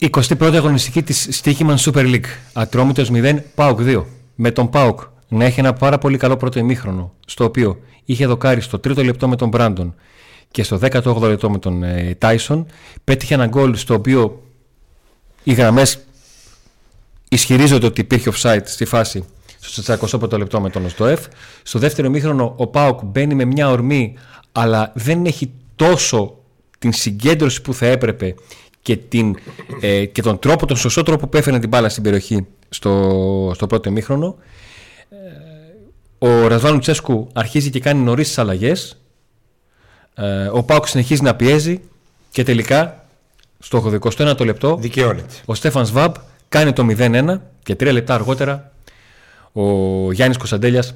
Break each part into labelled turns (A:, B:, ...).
A: 21η αγωνιστική της Στίχημαν Super League. Ατρόμητος 0, Πάουκ 2. Με τον Πάουκ να έχει ένα πάρα πολύ καλό πρώτο ημίχρονο, στο οποίο είχε δοκάρει στο τρίτο λεπτό με τον Μπράντον και στο 18ο λεπτό με τον Τάισον. Πέτυχε ένα γκολ στο οποίο οι γραμμές ισχυρίζονται ότι υπήρχε offside στη φάση στο 41ο λεπτό με τον Οστοεφ. Στο δεύτερο ημίχρονο ο Πάουκ μπαίνει με μια ορμή, αλλά δεν έχει τόσο την συγκέντρωση που θα έπρεπε και, την, ε, και τον τρόπο, τον σωστό τρόπο που έφερε την μπάλα στην περιοχή στο, στο πρώτο ημίχρονο. Ε, ο Ρασβάνου Τσέσκου αρχίζει και κάνει νωρίς τις αλλαγές. Ε, ο Πάουκ συνεχίζει να πιέζει και τελικά στο 21ο λεπτό
B: Δικαιώνεται.
A: ο Στέφαν Σβάμπ κάνει το 0-1 και τρία λεπτά αργότερα ο Γιάννης Κωνσταντέλιας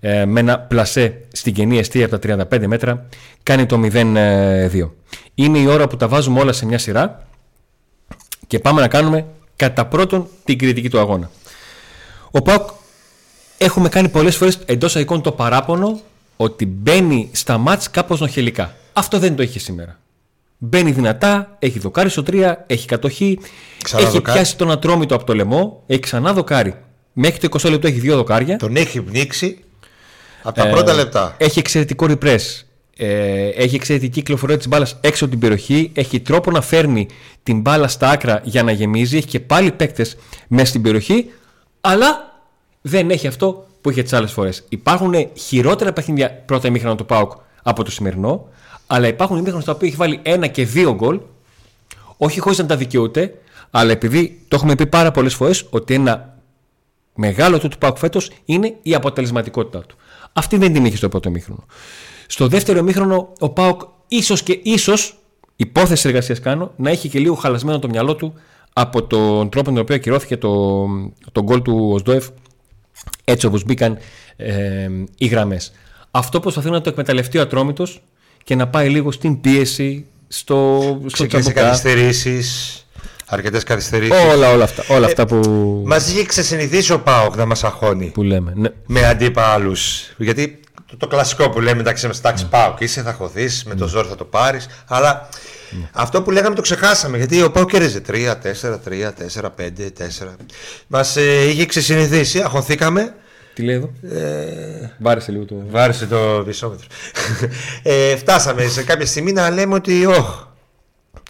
A: ε, με ένα πλασέ στην κενή αιστεία από τα 35 μέτρα κάνει το 0-2. Είναι η ώρα που τα βάζουμε όλα σε μια σειρά και πάμε να κάνουμε κατά πρώτον την κριτική του αγώνα. Ο Πάουκ έχουμε κάνει πολλές φορές εντός εικόνων το παράπονο ότι μπαίνει στα μάτς κάπως νοχελικά. Αυτό δεν το είχε σήμερα. Μπαίνει δυνατά, έχει δοκάρει στο 3, έχει κατοχή, έχει πιάσει τον ατρόμητο από το λαιμό, έχει ξανά δοκάρει. Μέχρι το 20 λεπτό έχει δύο δοκάρια.
B: Τον έχει πνίξει από τα πρώτα λεπτά.
A: Έχει εξαιρετικό repress. Ε, έχει εξαιρετική κυκλοφορία της μπάλας έξω από την περιοχή. Έχει τρόπο να φέρνει την μπάλα στα άκρα για να γεμίζει. Έχει και πάλι παίκτες μέσα στην περιοχή. Αλλά δεν έχει αυτό που είχε τις άλλες φορές. Υπάρχουν χειρότερα παιχνίδια πρώτα ημίχρονα του Πάουκ από το σημερινό. Αλλά υπάρχουν ημίχρονα στα οποία έχει βάλει ένα και δύο γκολ. Όχι χωρίς να τα δικαιούται. Αλλά επειδή το έχουμε πει πάρα πολλές φορές ότι ένα μεγάλο του του Πάουκ φέτος είναι η αποτελεσματικότητά του. Αυτή δεν την είχε στο πρώτο ημίχρονο. Στο δεύτερο ημίχρονο ο Πάουκ ίσως και ίσως, υπόθεση εργασίας κάνω, να έχει και λίγο χαλασμένο το μυαλό του από τον τρόπο με τον οποίο ακυρώθηκε το, το γκολ του Οσδόεφ έτσι όπως μπήκαν ε, οι γραμμές. Αυτό προσπαθεί να το εκμεταλλευτεί ο Ατρόμητος και να πάει λίγο στην πίεση στο, στο
B: Ξεκίνησε καθυστερήσεις. Αρκετές καθυστερήσεις.
A: Όλα, όλα αυτά, όλα αυτά που.
B: Μας είχε ξεσυνηθίσει ο Πάοκ να μας αγχώνει.
A: Που λέμε. Ναι.
B: Με αντίπαλου. Γιατί το, το, κλασικό που λέμε εντάξει, είμαστε τάξη Πάοκ. Είσαι, θα χωθείς, με το ζόρι θα το πάρεις. Αλλά αυτό που λέγαμε το ξεχάσαμε. Γιατί ο Πάοκ κέρδιζε 3, 4, 3, 4, 5, 4. Μας ε, είχε ξεσυνηθίσει, αγχωθήκαμε.
A: Τι λέει εδώ;
B: Ε,
A: Βάρεσε λίγο το.
B: Βάρεσε το βυσόμετρο. ε, φτάσαμε σε κάποια στιγμή να λέμε ότι. Oh,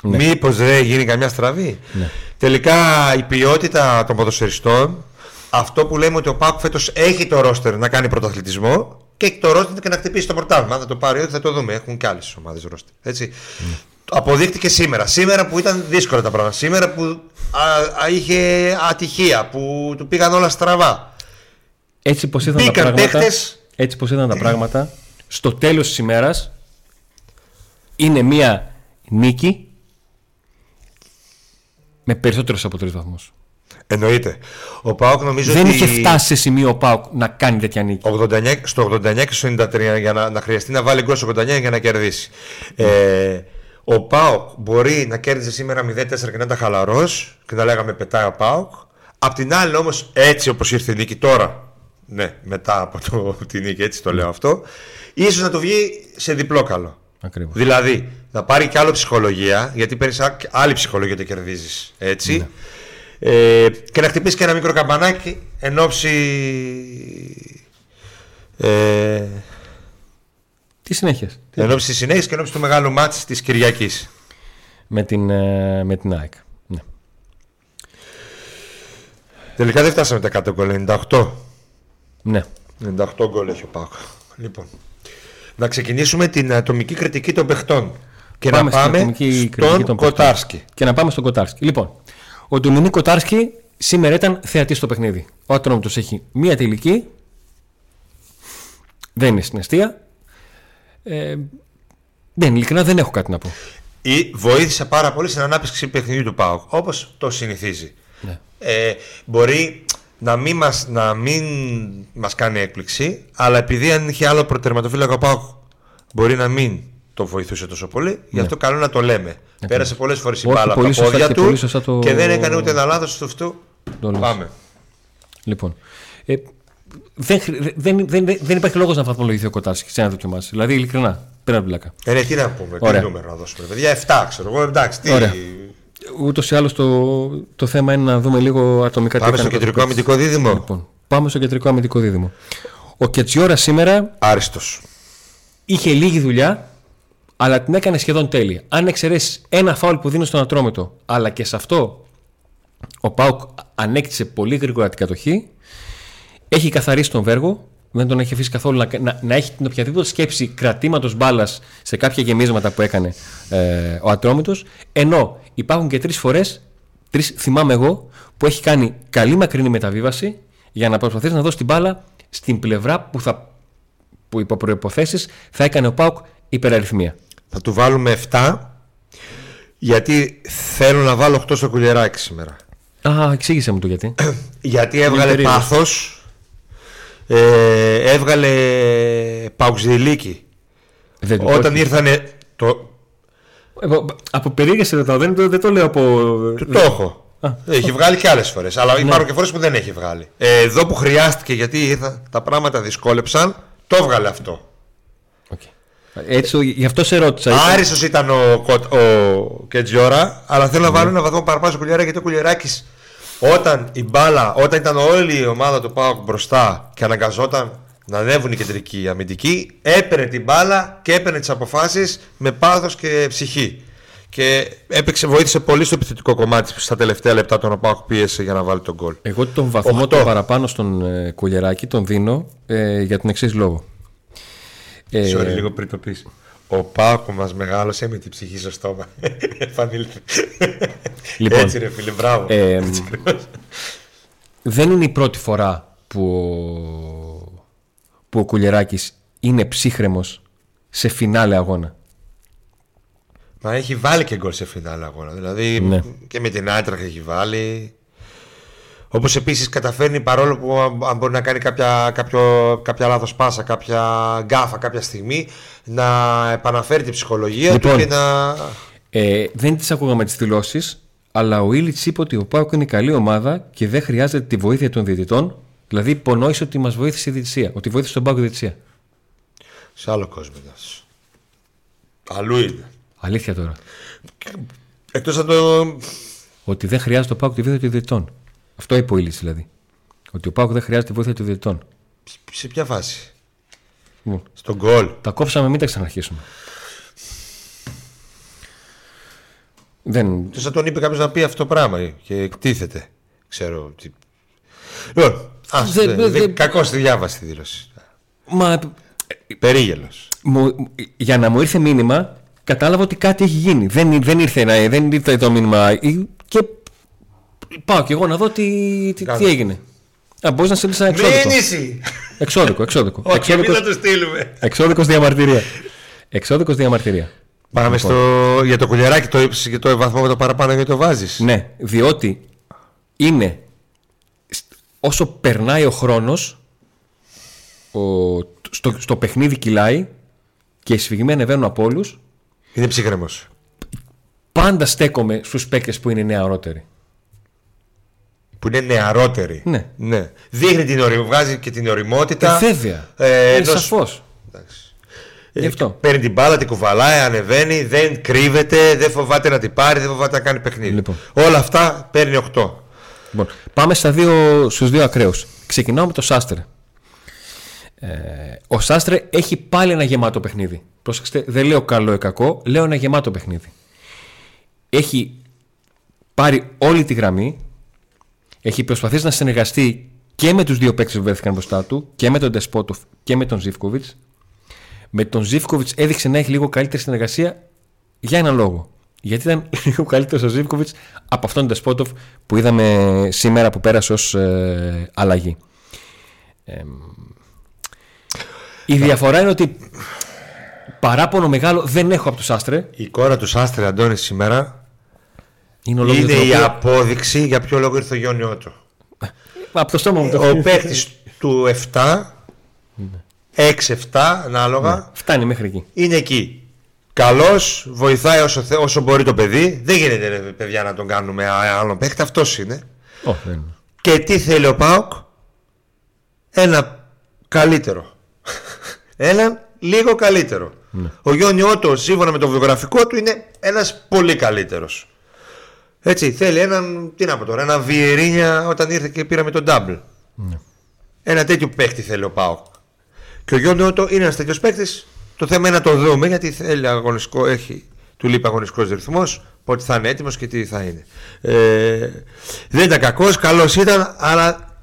B: ναι. Μήπως δεν γίνει καμιά στραβή;
A: Ναι.
B: Τελικά η ποιότητα των ποδοσφαιριστών, αυτό που λέμε ότι ο Πάκου φέτος έχει το ρόστερ να κάνει πρωταθλητισμό και έχει το ρόστερ και να χτυπήσει το πρωτάθλημα. Αν δεν το πάρει, όχι θα το δούμε. Έχουν και άλλες ομάδες ρόστερ. Έτσι.
A: Ναι.
B: Αποδείχτηκε σήμερα. Σήμερα που ήταν δύσκολα τα πράγματα. Σήμερα που α, α, είχε ατυχία, που του πήγαν όλα στραβά.
A: Έτσι πως ήταν τα πράγματα, παίχτες... έτσι πως ήταν τα πράγματα στο τέλος της ημέρας είναι μία νίκη με περισσότερους από τρεις βαθμούς.
B: Εννοείται. Ο Πάοκ νομίζω
A: Δεν
B: ότι...
A: είχε φτάσει σε σημείο ο Πάοκ να κάνει τέτοια νίκη.
B: 89, στο 89 και στο 93 για να, να χρειαστεί να βάλει γκολ στο 89 για να κερδίσει. Ε, ο Πάοκ μπορεί να κέρδιζε σήμερα 0-4 και να ήταν χαλαρός και να λέγαμε πετάει ο Πάοκ. Απ' την άλλη όμως, έτσι όπως ήρθε η νίκη τώρα, ναι, μετά από το, τη νίκη, έτσι το λέω αυτό, ίσως να το βγει σε διπλό καλό.
A: Ακριβώς.
B: Δηλαδή, να πάρει και άλλο ψυχολογία, γιατί παίρνεις άλλη ψυχολογία το κερδίζεις. Έτσι.
A: Ναι.
B: Ε, και να χτυπήσεις και ένα μικρό καμπανάκι εν ώψη. Ε,
A: Τι συνέχεια.
B: εν ώψη της συνέχειας και εν ώψη του μεγάλου μάτς της Κυριακής.
A: Με την, ε, με την ΑΕΚ. Ναι.
B: Τελικά δεν φτάσαμε τα 100 γκολ, 98.
A: ναι.
B: 98 γκολ έχει ο Πάκο. Λοιπόν, να ξεκινήσουμε την ατομική κριτική των παιχτών. Και
A: Πάμε
B: να
A: στην
B: πάμε
A: ατομική κριτική
B: στον
A: των
B: Κοτάρσκι.
A: Και να πάμε στον Κοτάρσκι. Λοιπόν, ο Ντομινίκ Κοτάρσκι σήμερα ήταν θεατής στο παιχνίδι. Ο Ατρόμητος έχει μία τελική. Δεν είναι στην αιστεία. Ε, δεν, ειλικρινά δεν έχω κάτι να πω.
B: Ή βοήθησε πάρα πολύ στην ανάπτυξη παιχνιδιού του ΠΑΟΚ, όπως το συνηθίζει.
A: Ναι.
B: Ε, μπορεί να μην, μας, να μην μας κάνει έκπληξη, αλλά επειδή αν είχε άλλο προτερματοφύλακα ο ΠΑΟΚ μπορεί να μην το βοηθούσε τόσο πολύ, γι' αυτό καλό να το λέμε. Πέρασε πολλές φορές η
A: Ναι. Όχι,
B: μπάλα από
A: πολύ
B: τα
A: σωστά
B: πόδια
A: και
B: του
A: πολύ σωστά το-
B: και δεν έκανε ούτε ένα λάθος στο αυτού.
A: Το λες.
B: Πάμε.
A: Λοιπόν. Ε, δεν, χρ- δεν, δεν, δεν υπάρχει λόγος να βαθμολογηθεί ο Κοτάρσκι σε ένα τέτοιο μάτι. Δηλαδή, ειλικρινά, πέρα από πλάκα.
B: Ε, ναι, τι να πούμε,
A: Ωραία.
B: τι νούμερο να δώσουμε. ρε Παιδιά, 7 ξέρω εγώ, εντάξει. Τι...
A: Ωραία. ούτως ή άλλως το, το θέμα είναι να δούμε λίγο ατομικά
B: Πάμε
A: τι
B: στο
A: έκανε ο
B: κεντρικό
A: παίκτης.
B: αμυντικό δίδυμο;
A: Λοιπόν, πάμε στο κεντρικό αμυντικό δίδυμο. Ο Κετσιόρα σήμερα
B: Άριστος.
A: είχε λίγη δουλειά, αλλά την έκανε σχεδόν τέλεια. Αν εξαιρέσεις ένα φάουλ που δίνει στον Ατρόμητο, αλλά και σε αυτό ο Πάουκ ανέκτησε πολύ γρήγορα την κατοχή, έχει καθαρίσει τον Βέργο, δεν τον έχει αφήσει καθόλου να, να, να έχει την οποιαδήποτε σκέψη κρατήματος μπάλας σε κάποια γεμίσματα που έκανε ε, ο Ατρόμητος. Ενώ υπάρχουν και τρεις φορές, τρεις θυμάμαι εγώ, που έχει κάνει καλή μακρινή μεταβίβαση για να προσπαθήσει να δώσει την μπάλα στην πλευρά που, θα, που υπό προποθέσει θα έκανε ο Πάουκ υπεραριθμία.
B: Θα του βάλουμε 7 γιατί θέλω να βάλω 8 στο κουλιεράκι σήμερα.
A: Α, εξήγησε μου το γιατί.
B: Γιατί έβγαλε
A: περίεργος.
B: πάθος ε, Έβγαλε παουκτσηδιλίκι
A: δεν,
B: Όταν
A: όχι.
B: ήρθανε το,
A: Εγώ, από περίεργες ρωτάω, δεν, το- δεν το λέω από.
B: το, το έχω Έχει βγάλει και άλλες φορές Αλλά υπάρχουν και φορές που δεν έχει βγάλει ε, Εδώ που χρειάστηκε γιατί ήρθα, τα πράγματα δυσκόλεψαν Το έβγαλε αυτό
A: Οκ. Έτσι, το- γι' αυτό σε ρώτησα. Ήταν-
B: Άριστος ήταν ο, Κοτ- ο Κετζιόρα Αλλά θέλω να βάλω ένα βαθμό παραπάνω στο Κουλιεράκη Γιατί ο Κουλιεράκης όταν η μπάλα, όταν ήταν όλη η ομάδα του ΠΑΟΚ μπροστά και αναγκαζόταν να ανέβουν οι κεντρικοί αμυντικοί, έπαιρνε την μπάλα και έπαιρνε τις αποφάσεις με πάθος και ψυχή. Και έπαιξε, βοήθησε πολύ στο επιθετικό κομμάτι στα τελευταία λεπτά τον ο Πάουκ πίεσε για να βάλει τον γκολ.
A: Εγώ τον βαθμό
B: Οχτώ.
A: τον παραπάνω στον ε, Κουλιεράκη τον δίνω ε, για τον εξής λόγο. Ε,
B: Sorry, λίγο πριν το πεις. Ο Πάουκ μας μεγάλωσε με την ψυχή στο στόμα. Επανήλθε.
A: Λοιπόν,
B: Έτσι ρε φίλε, μπράβο.
A: ε,
B: Έτσι ακριβώς.
A: δεν είναι η πρώτη φορά που, ο- που ο Κουλιεράκης είναι ψύχραιμος σε φινάλε αγώνα.
B: Μα έχει βάλει και γκολ σε φινάλε αγώνα. Δηλαδή
A: Ναι.
B: και με την Άιντραχτ έχει βάλει. Όπως επίσης καταφέρνει παρόλο που αν- αν μπορεί να κάνει κάποια, κάποιο, κάποια λάθος πάσα, κάποια γκάφα κάποια στιγμή, να επαναφέρει την ψυχολογία
A: Λοιπόν.
B: του και να.
A: Ε, δεν τις ακούγαμε τις δηλώσεις, αλλά ο Ήλιτς είπε ότι ο Πάουκ είναι καλή ομάδα και δεν χρειάζεται τη βοήθεια των διαιτητών. Δηλαδή υπονόησε ότι μας βοήθησε η διαιτησία, ότι βοήθησε τον Πάουκ η διαιτησία.
B: σε άλλο κόσμο ήταν. Αλλού είναι.
A: Αλήθεια τώρα.
B: Εκτός αν το.
A: Ότι δεν χρειάζεται ο Πάουκ τη βοήθεια των διαιτητών. Αυτό είπε ο Ήλιτς δηλαδή. Ότι ο Πάουκ δεν χρειάζεται τη βοήθεια των διαιτητών.
B: Σε ποια φάση;
A: Λοιπόν,
B: Στον γκολ.
A: Τα κόψαμε, μην τα ξαναρχίσουμε. Δεν.
B: Εκτό αν τον είπε κάποιος να πει αυτό το πράγμα και εκτίθεται. Ξέρω. Τι... Λοιπόν, ας,
A: Δεν-
B: δεν-
A: δεν-
B: δεν-
A: δεν-
B: κακώς τη διάβαση τη δήλωση.
A: Μα
B: Περίγελος.
A: μου, για να μου ήρθε μήνυμα, κατάλαβα ότι κάτι έχει γίνει. Δεν, δεν, ήρθε, ένα- δεν ήρθε το μήνυμα. ή- Και πάω κι εγώ να δω τι, τι,
B: Κάτω.
A: τι έγινε. Α, μπορείς να στείλεις ένα εξώδικο.
B: Μήνυση!
A: Εξώδικο, εξώδικο.
B: Όχι, μην
A: Εξώδικος,
B: θα το στείλουμε.
A: εξώδικος διαμαρτυρία. Εξώδικος διαμαρτυρία.
B: Πάμε στο... για το κουλιαράκι το ύψος και το βαθμό με το παραπάνω γιατί το βάζεις.
A: Ναι, διότι είναι σ- όσο περνάει ο χρόνος ο, στο, στο παιχνίδι κυλάει και οι σφιγμοί ανεβαίνουν από όλους.
B: Είναι ψύχρεμος.
A: Πάντα στέκομαι στους παίκτες που είναι νεαρότεροι.
B: Που είναι νεαρότερη.
A: Ναι.
B: ναι. Δείχνει την οριμότητα, βγάζει και την οριμότητα.
A: Ε, βέβαια.
B: Ε,
A: Ε,
B: ενός-
A: σαφώς.
B: Εντάξει.
A: Γι'
B: Ε,
A: αυτό.
B: Παίρνει την μπάλα, την κουβαλάει, ανεβαίνει, δεν κρύβεται, δεν φοβάται να την πάρει, δεν φοβάται να κάνει παιχνίδι.
A: Λοιπόν.
B: Όλα αυτά παίρνει 8.
A: Λοιπόν, πάμε στα δύο, στους δύο ακραίους. Ξεκινάω με το Σάστρε. Ε, ο Σάστρε έχει πάλι ένα γεμάτο παιχνίδι. Πρόσεξτε, δεν λέω καλό ή κακό, λέω ένα γεμάτο παιχνίδι. Έχει πάρει όλη τη γραμμή, έχει προσπαθήσει να συνεργαστεί και με τους δύο παίκτες που βρέθηκαν μπροστά του, και με τον Ντεσπότοφ και με τον Ζήφκοβιτς. Με τον Ζήφκοβιτς έδειξε να έχει λίγο καλύτερη συνεργασία για έναν λόγο. Γιατί ήταν λίγο καλύτερος ο Ζήφκοβιτς από αυτόν τον Ντεσπότοφ που είδαμε σήμερα που πέρασε ως ε, αλλαγή. Ε, η διαφορά είναι ότι παράπονο μεγάλο δεν έχω από τους Άστρε.
B: Η κόρα τους Σάστρε Αντώνης σήμερα
A: Είναι, ο λόγος
B: είναι
A: για τον
B: η
A: οποίο-
B: απόδειξη για ποιο λόγο ήρθε ο Γιώργο του.
A: Από το στόμα μου το
B: Ο παίκτης του 7, 6-7 ανάλογα,
A: Φτάνει μέχρι εκεί.
B: είναι εκεί. Καλός, βοηθάει όσο, θε- όσο μπορεί το παιδί. Δεν γίνεται, ρε, παιδιά, να τον κάνουμε α- άλλον παίκτη. Αυτός είναι.
A: Ω, δεν είναι.
B: Και τι θέλει ο Πάοκ, ένα καλύτερο. Ένα λίγο καλύτερο. Ο Γιώργο Ότο, σύμφωνα με το βιογραφικό του, είναι ένας πολύ καλύτερος. Έτσι, θέλει έναν, τι να πω τώρα, ένα Βιερίνια όταν ήρθε και πήραμε τον Double.
A: Ναι.
B: Ένα τέτοιο παίκτη θέλει ο Πάοκ. Και ο Γιώργο είναι ένας τέτοιος παίκτης. Το θέμα είναι να το δούμε γιατί θέλει αγωνιστικό, έχει, του λείπει αγωνιστικός ρυθμός. Πότε θα είναι έτοιμος και τι θα είναι. Ε, δεν ήταν κακός, καλός ήταν, αλλά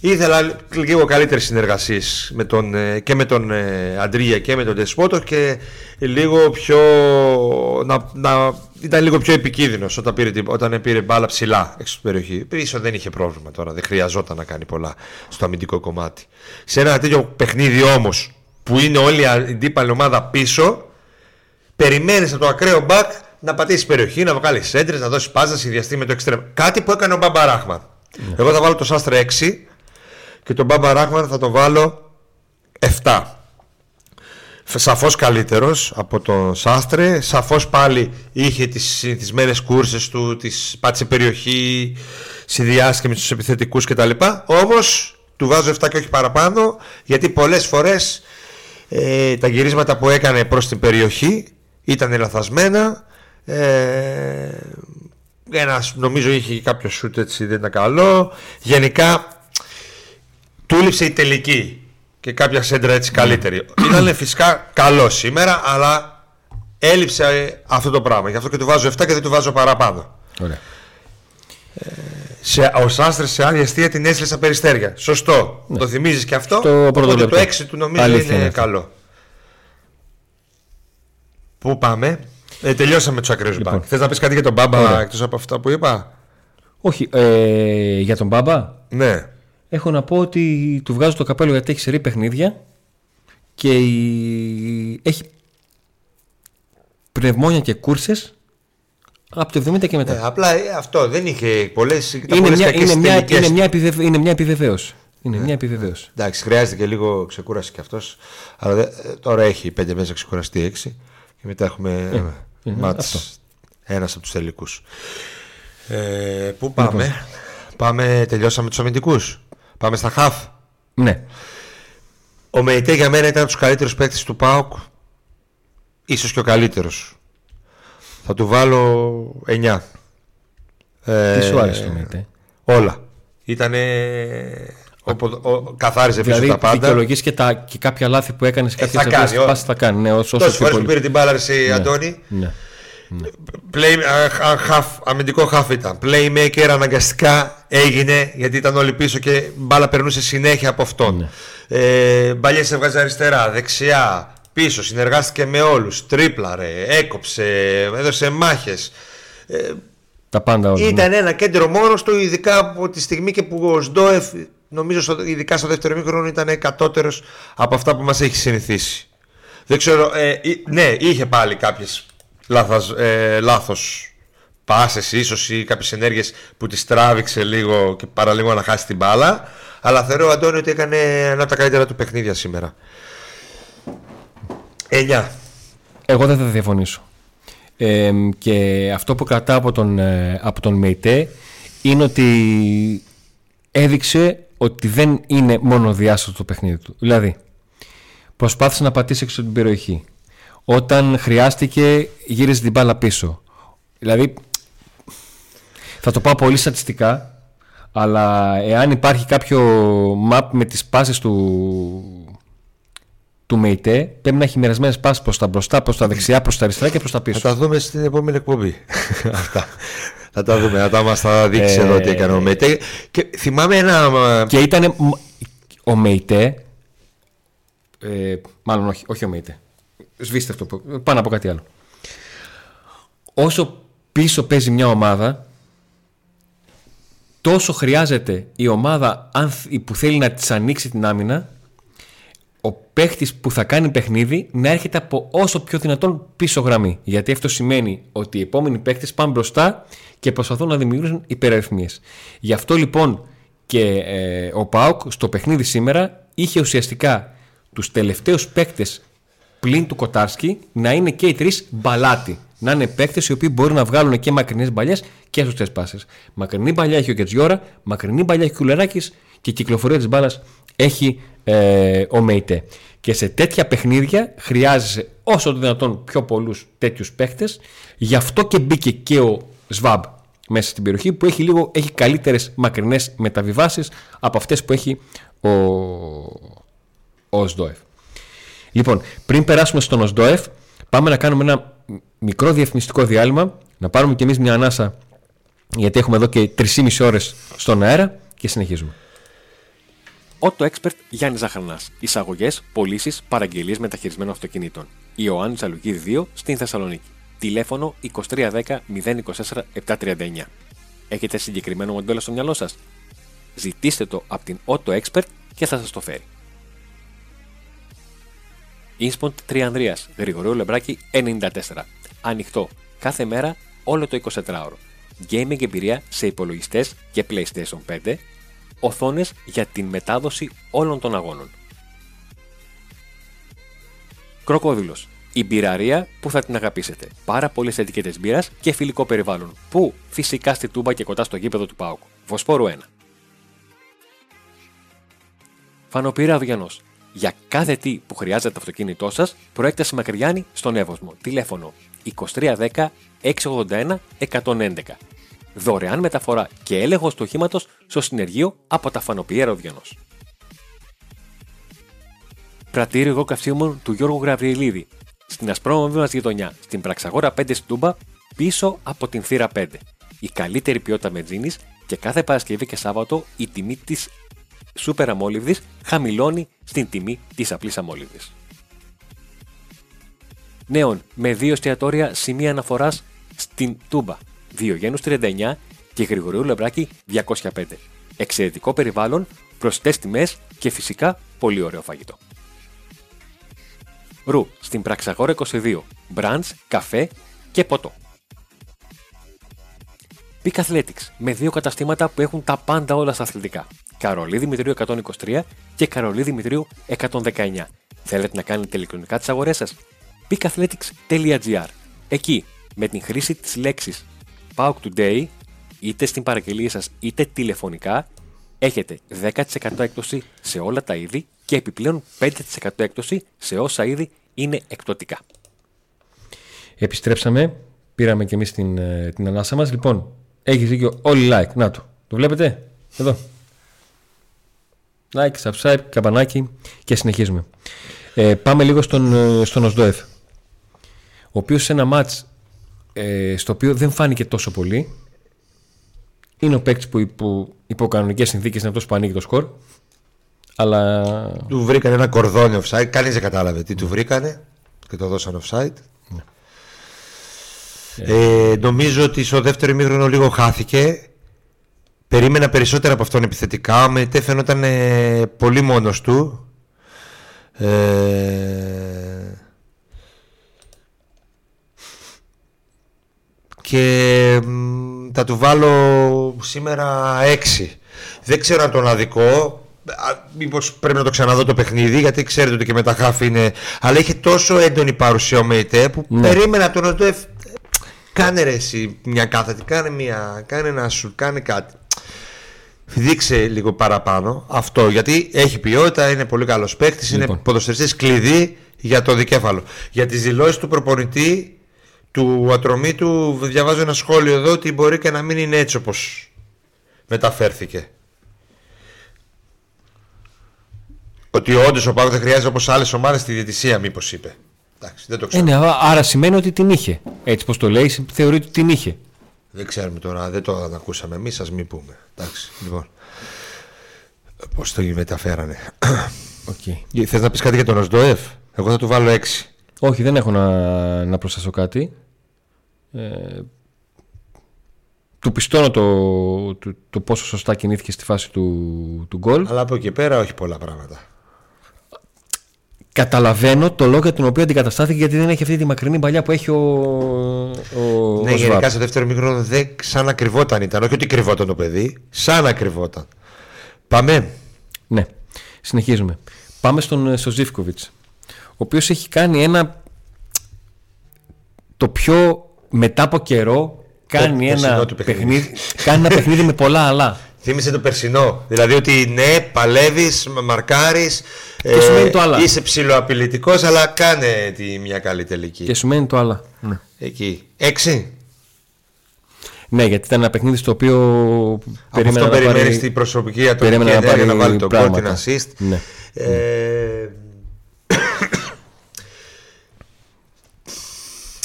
B: ήθελα λίγο καλύτερες συνεργασίες ε, και με τον ε, Αντρία και με τον Τεσπότο και λίγο πιο. Να, να, ήταν λίγο πιο επικίνδυνος όταν πήρε, όταν πήρε μπάλα ψηλά έξω στην περιοχή. Πίσω δεν είχε πρόβλημα τώρα, δεν χρειαζόταν να κάνει πολλά στο αμυντικό κομμάτι. Σε ένα τέτοιο παιχνίδι όμως που είναι όλη η αντίπαλη ομάδα πίσω, περιμένεις από το ακραίο μπακ να πατήσεις περιοχή, να βγάλεις έντρες, να δώσεις πάζα, να συνδυαστεί με το εξτρέμ. Κάτι που έκανε ο Μπαμπαράχμαν. Ναι. Εγώ θα βάλω το Σάστρε 6 και τον Μπαμπαράχμαν θα το βάλω 7. Σαφώς καλύτερος από τον Σάστρε. Σαφώς πάλι είχε τις συνηθισμένες κούρσες του, τις πάτησε περιοχή, συνδυάστηκε με τους επιθετικούς κτλ. Όμως του βάζω 7 και όχι παραπάνω, γιατί πολλές φορές ε, τα γυρίσματα που έκανε προς την περιοχή ήταν λαθασμένα. Ε, ένας νομίζω είχε κάποιο σούτ έτσι δεν ήταν καλό. Γενικά τούληψε η τελική και κάποια σέντρα έτσι καλύτερη. Ήταν φυσικά καλό σήμερα, αλλά έλειψε αυτό το πράγμα. Γι' αυτό και του βάζω 7 και δεν του βάζω παραπάνω.
A: Ωραία.
B: Ε, σε, ο Σάστρες σε άλλη αιστεία την έστειλε στα περιστέρια. Σωστό. Ναι. Το θυμίζεις και αυτό;
A: Το
B: οπότε το 6 του νομίζω Αλήθεια είναι καλό. Πού πάμε; Ε, τελειώσαμε τους ακραίους λοιπόν. Θες να πεις κάτι για τον Μπάμπα εκτός από αυτά που είπα;
A: Όχι. Ε, για τον Μπάμπα.
B: Ναι.
A: Έχω να πω ότι του βγάζω το καπέλο γιατί έχει σερή παιχνίδια και έχει πνευμόνια και κούρσες από το 70 και μετά.
B: Ε, απλά ε, αυτό δεν είχε πολλέ.
A: Είναι, μια, είναι, μια, είναι, μια επιβεβαίωση. είναι μια επιβεβαίωση. Είναι μια επιβεβαίωση.
B: Εντάξει, χρειάζεται και λίγο ξεκούραση κι αυτός. Αλλά ε, τώρα έχει πέντε μέσα ξεκουραστεί έξι. Και μετά έχουμε ε, μάτς ένας από τους τελικούς. Ε, πού πάμε, λοιπόν. πάμε, τελειώσαμε τους αμυντικούς. Πάμε στα χαφ.
A: Ναι.
B: Ο Μεϊτέ για μένα ήταν από τους καλύτερους παίκτες του ΠΑΟΚ. ίσως και ο καλύτερος. Θα του βάλω 9.
A: Τι σου άρεσε το Μεϊτέ.
B: Όλα. Ήτανε ο, ο, καθάριζε δηλαδή, πίσω τα πάντα.
A: Δικαιολογείς και, τα, και κάποια λάθη που έκανες σε κάποιε
B: ε, θα
A: κάνει, θα κάνει. Ναι, όσο
B: Τόσε φορές που πήρε την μπάλα, εσύ, ναι. Αντώνη.
A: Ναι. Ναι.
B: Play, half, αμυντικό half ήταν. Playmaker αναγκαστικά έγινε γιατί ήταν όλοι πίσω και μπάλα περνούσε συνέχεια από αυτόν. Ναι. Ε, Μπαλιές έβγαζε αριστερά, δεξιά, πίσω. Συνεργάστηκε με όλους. Τρίπλαρε, έκοψε, έδωσε μάχες. Ε,
A: τα πάντα όλα.
B: Ήταν ναι. ένα κέντρο μόνος του, ειδικά από τη στιγμή και που ο Σντόεφ νομίζω στο, ειδικά στο δεύτερο μήχρονο ήταν κατώτερος από αυτά που μας έχει συνηθίσει. Δεν ξέρω, ε, ναι, είχε πάλι κάποιες λάθος, ε, λάθος πάσες ίσως ή κάποιες ενέργειες που τις τράβηξε λίγο και παραλίγο να χάσει την μπάλα αλλά θεωρώ ο Αντώνη ότι έκανε ένα από τα καλύτερα του παιχνίδια σήμερα. 9.
A: Εγώ δεν θα διαφωνήσω. Ε, και αυτό που κρατάω από τον, ε, από τον ΜΕΙΤΕ είναι ότι έδειξε ότι δεν είναι μόνο διάστατο το παιχνίδι του. Δηλαδή, προσπάθησε να πατήσει έξω την περιοχή. Όταν χρειάστηκε, γύριζε την μπάλα πίσω. Δηλαδή, θα το πάω πολύ στατιστικά, αλλά εάν υπάρχει κάποιο map με τις πάσες του, του ΜΕΙΤΕ, πρέπει να έχει μοιρασμένες πάσει προς τα μπροστά, προς τα δεξιά, προς τα αριστερά και προς τα πίσω.
B: Θα τα δούμε στην επόμενη εκπομπή. Αυτά. Θα τα δούμε, θα μας τα δείξει εδώ τι έκανε ο ΜΕΙΤΕ. Και θυμάμαι ένα.
A: Και ήταν ο ΜΕΙΤΕ. Ε, μάλλον όχι, όχι ο ΜΕΙΤΕ. Σβήστε αυτό. Πάνω από κάτι άλλο. Όσο πίσω παίζει μια ομάδα, τόσο χρειάζεται η ομάδα που θέλει να της ανοίξει την άμυνα ο παίχτης που θα κάνει παιχνίδι να έρχεται από όσο πιο δυνατόν πίσω γραμμή. Γιατί αυτό σημαίνει ότι οι επόμενοι παίχτες πάνε μπροστά και προσπαθούν να δημιουργήσουν υπεραριθμίε. Γι' αυτό λοιπόν και ε, ο Πάουκ στο παιχνίδι σήμερα είχε ουσιαστικά τους τελευταίους παίκτε πλην του Κοτάρσκι να είναι και οι τρεις μπαλάτι. Να είναι παίκτες οι οποίοι μπορούν να βγάλουν και μακρινές μπαλιές και σωστέ πάσες. Μακρινή μπαλιά έχει ο Κετζιόρα, μακρινή μπαλιά έχει ο Κουλεράκης και η κυκλοφορία της μπάλας έχει ε, ο ΜΕΙΤΕ. Και σε τέτοια παιχνίδια χρειάζεσαι όσο το δυνατόν πιο πολλούς τέτοιους παίχτε. Γι' αυτό και μπήκε και ο
C: ΣΒΑΜ μέσα στην περιοχή που έχει, λίγο, έχει καλύτερες μακρινές μεταβιβάσεις από αυτές που έχει ο, ο ΟΣΔΟΕΦ. Λοιπόν, πριν περάσουμε στον ΟΣΔΟΕΦ, πάμε να κάνουμε ένα μικρό διαφημιστικό διάλειμμα, να πάρουμε κι εμείς μια ανάσα, γιατί έχουμε εδώ και 3,5 ώρες στον αέρα και συνεχίζουμε.
A: Auto Expert Γιάννη Ζαχαρνάς. Εισαγωγές, πωλήσεις, παραγγελίες μεταχειρισμένων αυτοκινήτων. Ιωάννη Αλουγίδη 2 στην Θεσσαλονίκη. Τηλέφωνο 2310 024 739. Έχετε συγκεκριμένο μοντέλο στο μυαλό σας; Ζητήστε το από την Auto Expert και θα σας το φέρει. Ινσποντ Τριανδρίας, Γρηγορίου Λεμπράκη 94. Ανοιχτό κάθε μέρα όλο το 24ωρο. Gaming εμπειρία σε υπολογιστές και PlayStation 5. Οθόνες για την μετάδοση όλων των αγώνων. Κροκόδηλος. Η μπειραρία που θα την αγαπήσετε. Πάρα πολλές ετικέτες μπύρας και φιλικό περιβάλλον. Που φυσικά στη τούμπα και κοντά στο γήπεδο του Πάουκ. Βοσπόρου 1. Φανοπύρα Αυγιανό. Για κάθε τι που χρειάζεται το αυτοκίνητό σας, προέκταση Μακριάνη στον Εύωσμο. Τηλέφωνο 2310 681 111. Δωρεάν μεταφορά και έλεγχος του οχήματος στο συνεργείο από τα Φανοπιέρα Οδειανό. Πρατήριο εγώ καυσίμων του Γιώργου Γραβριελίδη. Στην ασπρόμαυρη μας γειτονιά, στην Πραξαγόρα 5 στην Τούμπα, πίσω από την θύρα 5. Η καλύτερη ποιότητα μετζίνης και κάθε Παρασκευή και Σάββατο η τιμή της σούπερ αμόλυβδης χαμηλώνει στην τιμή της απλής αμόλυβδης. Νέων με δύο εστιατόρια σημεία αναφοράς στην Τούμπα. Διογένου 39 και Γρηγορίου Λεμπράκη 205. Εξαιρετικό περιβάλλον, προσιτές τιμές και φυσικά πολύ ωραίο φαγητό. Ρου στην Πραξαγόρα 22. Μπραντς, καφέ και ποτό. Peak Athletics με δύο καταστήματα που έχουν τα πάντα όλα στα αθλητικά. Καρολί Δημητρίου 123 και Καρολί Δημητρίου 119. Θέλετε να κάνετε ηλεκτρονικά τις αγορές σας; peakathletics.gr Εκεί, με την χρήση της λέξης PAUK Today, είτε στην παραγγελία σας είτε τηλεφωνικά, έχετε 10% έκπτωση σε όλα τα είδη και επιπλέον 5% έκπτωση σε όσα είδη είναι εκπτωτικά.
C: Επιστρέψαμε, πήραμε και εμείς την, ε, την ανάσα μας. Λοιπόν, έχεις δίκιο όλοι like, να το. Το βλέπετε, εδώ. Like, subscribe, καμπανάκι και συνεχίζουμε. Ε, πάμε λίγο στον, ε, στον Οσδόεφ. Ο οποίος σε ένα μάτς ε, στο οποίο δεν φάνηκε τόσο πολύ. Είναι ο παίκτης που, που υπό κανονικές συνθήκες είναι αυτός που ανοίγει το σκορ. Αλλά.
B: Του βρήκανε ένα κορδόνι offside. Κανείς δεν κατάλαβε τι του βρήκανε και το δώσαν offside. Ναι. Ε, νομίζω ότι στο δεύτερο ημίχρονο λίγο χάθηκε. Περίμενα περισσότερα από αυτόν επιθετικά. Με φαινόταν ε, πολύ μόνος του. Ε, και θα του βάλω σήμερα 6. Δεν ξέρω αν τον αδικό. Μήπως πρέπει να το ξαναδώ το παιχνίδι, γιατί ξέρετε ότι και με τα χάφη είναι. Αλλά είχε τόσο έντονη παρουσία ο ΜΕΙΤΕ που ναι. περίμενα τον Οντοεφ. Κάνε ρε εσύ μια κάθετη, κάνε μια, κάνε ένα σου, κάνε κάτι. Δείξε λίγο παραπάνω αυτό, γιατί έχει ποιότητα, είναι πολύ καλός παίκτης, λοιπόν. είναι ποδοσφαιριστής κλειδί για το δικέφαλο. Για τις δηλώσεις του προπονητή του του διαβάζω ένα σχόλιο εδώ ότι μπορεί και να μην είναι έτσι όπως μεταφέρθηκε. Ότι όντως ο Πάγο δεν χρειάζεται όπως άλλες ομάδες τη διαιτησία, μήπως είπε. Εντάξει, δεν το ξέρω.
C: Ε, ναι, άρα σημαίνει ότι την είχε. Έτσι πώ το λέει, θεωρεί ότι την είχε.
B: Δεν ξέρουμε τώρα, δεν το ακούσαμε εμείς, ας μην πούμε. Εντάξει, λοιπόν. Πώς το μεταφέρανε. Okay. Θες να πεις κάτι για τον Οσδοεφ, Εγώ θα του βάλω 6.
C: Όχι, δεν έχω να, να προσθέσω κάτι. Ε, του πιστώνω το, το, το, πόσο σωστά κινήθηκε στη φάση του, του γκολ.
B: Αλλά από εκεί πέρα όχι πολλά πράγματα.
C: Καταλαβαίνω το λόγο για τον οποίο αντικαταστάθηκε γιατί δεν έχει αυτή τη μακρινή παλιά που έχει ο. ο
B: ναι, ο γενικά στο δεύτερο μικρό δεν σαν ακριβόταν ήταν. Όχι ότι κρυβόταν το παιδί, σαν ακριβόταν. Πάμε.
C: Ναι, συνεχίζουμε. Πάμε στον στο Ζήφκοβιτς ο οποίος έχει κάνει ένα το πιο μετά από καιρό κάνει, ένα παιχνίδι, κάνει ένα παιχνίδι με πολλά αλλά.
B: Θύμισε το περσινό. Δηλαδή ότι ναι, παλεύεις, μαρκάρεις.
C: Και σου μένει το άλλα.
B: Είσαι ψηλοαπειλητικός, αλλά κάνε τη μια καλή τελική.
C: Και σου μένει το άλλα. Ναι.
B: Εκεί. Έξι.
A: Ναι, γιατί ήταν ένα παιχνίδι στο οποίο
B: Από αυτό
A: να
B: περιμένεις
A: πάρει-
B: την προσωπική ατομική
A: περίμενε να
B: ενέργεια να,
A: πάρει
B: βάλει το γκολ, την
A: πράγματα.
B: assist.
A: Ναι.
B: Ε,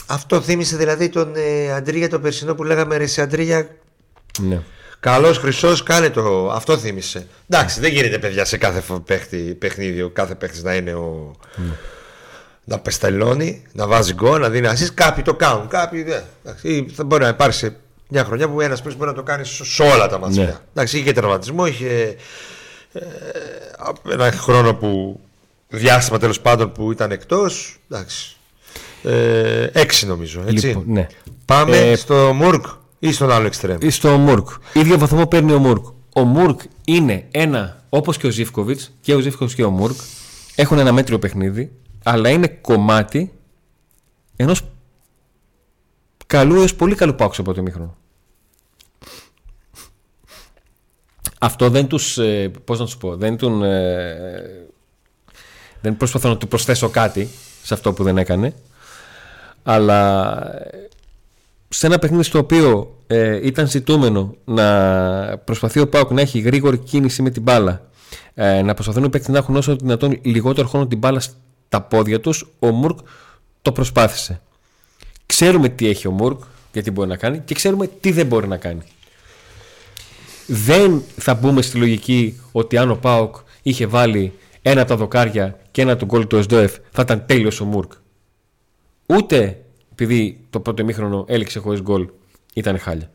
B: αυτό θύμισε δηλαδή τον ε, Αντρίγια το περσινό που λέγαμε ρε σε Αντρίγια
A: ναι.
B: Καλός χρυσός, κάνε το. Αυτό θύμισε. Εντάξει, δεν γίνεται παιδιά σε κάθε φο- παίχτη, παιχνίδι ο κάθε παίχτης να είναι ο. Να πεστελώνει, να βάζει γκολ, να δίνει ασύ. Κάποιοι το κάνουν. Κάποιοι δεν. Εντάξει, ή θα μπορεί να υπάρξει μια χρονιά που ένας παίχτης μπορεί να το κάνει σε σε όλα τα μάτια.
A: Ναι.
B: Εντάξει, είχε και τραυματισμό, είχε ε, ένα χρόνο που. διάστημα τέλος πάντων που ήταν εκτός. Εντάξει. Ε, έξι νομίζω. Έτσι.
A: Λοιπόν, ναι.
B: Πάμε
A: Ε,
B: στο Μουρκ ή στον άλλο εξτρέμ.
A: Στο Μουρκ. Ίδιο βαθμό παίρνει ο Μουρκ. Ο Μουρκ είναι ένα, όπως και ο Ζήφκοβιτς, και ο Ζήφκοβιτς και ο Μουρκ, έχουν ένα μέτριο παιχνίδι, αλλά είναι κομμάτι ενός καλού έως πολύ καλού πάξου από το μήχρονο. Αυτό δεν τους, ε, πώς να τους πω, δεν τον, ε, δεν προσπαθώ να του προσθέσω κάτι σε αυτό που δεν έκανε, αλλά σε ένα παιχνίδι στο οποίο ε, ήταν ζητούμενο να προσπαθεί ο Πάουκ να έχει γρήγορη κίνηση με την μπάλα, ε, να προσπαθούν οι παίκτες να έχουν όσο το δυνατόν λιγότερο χρόνο την μπάλα στα πόδια τους, ο Μουρκ το προσπάθησε. Ξέρουμε τι έχει ο Μουρκ, γιατί μπορεί να κάνει, και ξέρουμε τι δεν μπορεί να κάνει. Δεν θα μπούμε στη λογική ότι αν ο Πάουκ είχε βάλει ένα από τα δοκάρια και ένα του γκολ του ΕΣΔΟΕΦ θα ήταν τέλειος ο Μουρκ. Ούτε επειδή το πρώτο ημίχρονο έληξε χωρίς γκολ ήταν χάλια.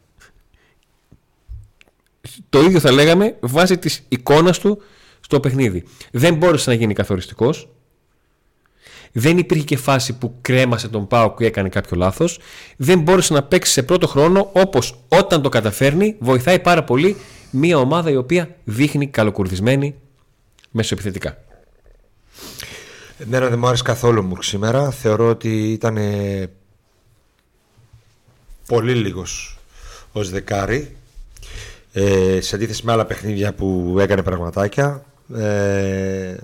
A: Το ίδιο θα λέγαμε βάσει της εικόνας του στο παιχνίδι. Δεν μπόρεσε να γίνει καθοριστικός. Δεν υπήρχε και φάση που κρέμασε τον Πάοκ και έκανε κάποιο λάθος. Δεν μπόρεσε να παίξει σε πρώτο χρόνο όπως όταν το καταφέρνει βοηθάει πάρα πολύ μια ομάδα η οποία δείχνει καλοκουρδισμένη μεσοεπιθετικά.
B: Εμένα δεν μου άρεσε καθόλου μου σήμερα. Θεωρώ ότι ήταν ε, πολύ λίγος ως δεκάρι ε, σε αντίθεση με άλλα παιχνίδια που έκανε πραγματάκια. Ε,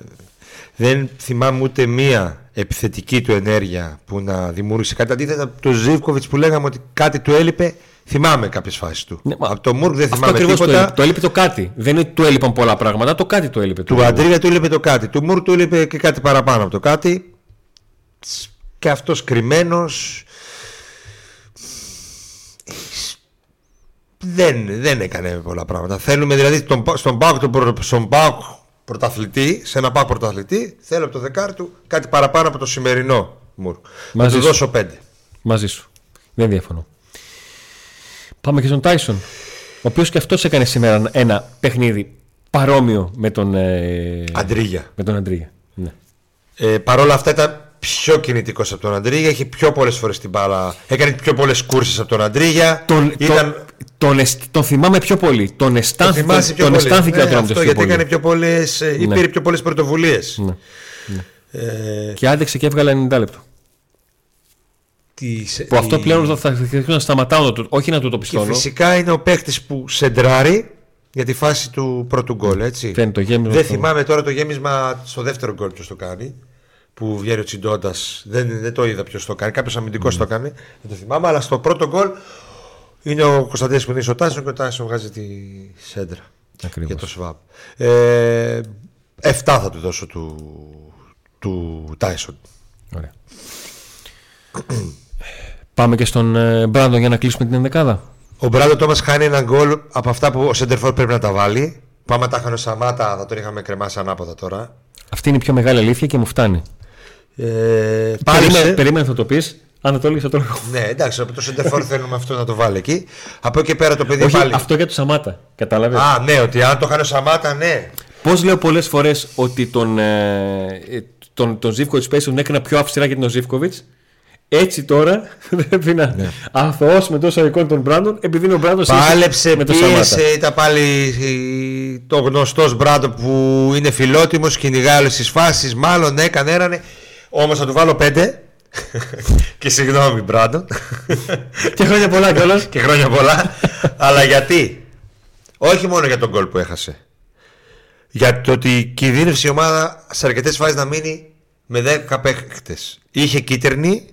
B: δεν θυμάμαι ούτε μία επιθετική του ενέργεια που να δημιούργησε κάτι. Αντίθετα από τον Ζήβκοβιτς που λέγαμε ότι κάτι του έλειπε, θυμάμαι κάποιες φάσεις του.
A: Ναι, μα
B: από τον Μουρκ δεν
A: Αυτό
B: θυμάμαι
A: ακριβώς το
B: τίποτα.
A: έλειπε. Το έλειπε το κάτι. Δεν είναι ότι του έλειπαν πολλά πράγματα, το κάτι το έλειπε.
B: Του Αντρίγια του έλειπε το κάτι. Του Μουρ του έλειπε και κάτι παραπάνω από το κάτι. Και αυτός κρυμμένος δεν, δεν έκανε πολλά πράγματα. Θέλουμε δηλαδή τον, Πα- στον Πάοκ τον προ- στον ΠΑΟΚ πρωταθλητή, σε ένα ΠΑΟΚ πρωταθλητή, θέλω από το δεκάρι του κάτι παραπάνω από το σημερινό Μουρ. Να
A: Μαζί
B: του
A: σου.
B: δώσω πέντε.
A: Μαζί σου. Δεν διαφωνώ. Πάμε και στον Τάισον. Ο οποίος και αυτός έκανε σήμερα ένα παιχνίδι παρόμοιο με τον, ε,
B: Αντρίγια.
A: με τον Αντρίγια. Ναι.
B: Ε, Παρ' όλα αυτά ήταν πιο κινητικός από τον Αντρίγια. Είχε πιο πολλές φορές την μπάλα. Έκανε πιο πολλές κούρσει από τον Αντρίγια.
A: Τον,
B: Ήταν...
A: τον, τον, αισθ- τον θυμάμαι πιο πολύ. Τον
B: Το
A: αισθάνθηκε,
B: θυμάσαι πιο
A: τον
B: πολύ.
A: αισθάνθηκε
B: Ναι,
A: ο Ατρόμητος
B: αυτό
A: πιο
B: γιατί
A: πολύ.
B: έκανε πιο πολλές, ε, ή
A: Ναι.
B: πήρε πιο πολλές πρωτοβουλίες.
A: Ναι.
B: Ε,
A: Και άντεξε και έβγαλε 90 λεπτό. Που αυτό πλέον θα θα αρχίσουν να σταματάω, να το- όχι να του το
B: Και
A: πιστώνω.
B: φυσικά είναι ο παίχτη που σεντράρει για τη φάση του πρώτου γκολ, έτσι.
A: Φαίνεται το γέμισμα
B: Δεν
A: στο-
B: θυμάμαι τώρα το γέμισμα στο δεύτερο γκολ ποιος το κάνει. Που βγαίνει ο Τσιντόντας. Δεν, δεν το είδα ποιος το κάνει. Κάποιος αμυντικός το κάνει. Δεν το θυμάμαι. Αλλά στο πρώτο γκολ είναι ο Κωνσταντίνος που είναι στο Τάσον και ο Τάσον βγάζει τη σέντρα.
A: Ακριβώς.
B: Για το ΣΒΑΠ. Ε, 7 θα του δώσω του, του Τάισον.
A: Ωραία. Πάμε και στον ε, Μπράντον για να κλείσουμε την ενδεκάδα.
B: Ο Μπράντο Τόμας χάνει ένα γκολ από αυτά που ο Σέντερφορ πρέπει να τα βάλει. Πάμε τα χάνε ο Σαμάτα, θα τον είχαμε κρεμάσει ανάποδα τώρα.
A: Αυτή είναι η πιο μεγάλη αλήθεια και μου φτάνει.
B: Ε,
A: Περίμενε,
B: πάλεψε.
A: περίμενε θα το πεις. Αν δεν το έλεγε, θα το έλεγα.
B: Ναι, εντάξει, από το Σέντερφορ θέλουμε αυτό να το βάλει εκεί. Από εκεί και πέρα το παιδί
A: Όχι,
B: πάλι.
A: αυτό για το Σαμάτα. Κατάλαβε.
B: Α, ναι, ότι αν το χάνει ο Σαμάτα, ναι.
A: Πώς λέω πολλές φορές ότι τον, ε, ε, τον, τον Ζήφκοβιτς Πέση τον έκανα πιο αυστηρά για τον Ζήφκοβιτς. Έτσι τώρα πρέπει να ναι. αθωώσουμε τόσο εικόνα τον Μπράντον επειδή είναι ο Μπράντον
B: Πάλεψε,
A: με τον Σαμάτα.
B: πίεσε, ήταν πάλι ε, το γνωστός Μπράντο που είναι φιλότιμος, κυνηγάει όλες τις φάσεις. Μάλλον έκανε, έρανε. Όμως θα του βάλω πέντε. Και συγγνώμη, Μπράντον.
A: Και χρόνια πολλά κιόλας.
B: και χρόνια πολλά. Αλλά γιατί; Όχι μόνο για τον γκολ που έχασε. Για το ότι κινδύνευσε η ομάδα σε αρκετές φάσεις να μείνει με 10 παίχτες. Είχε κίτρινη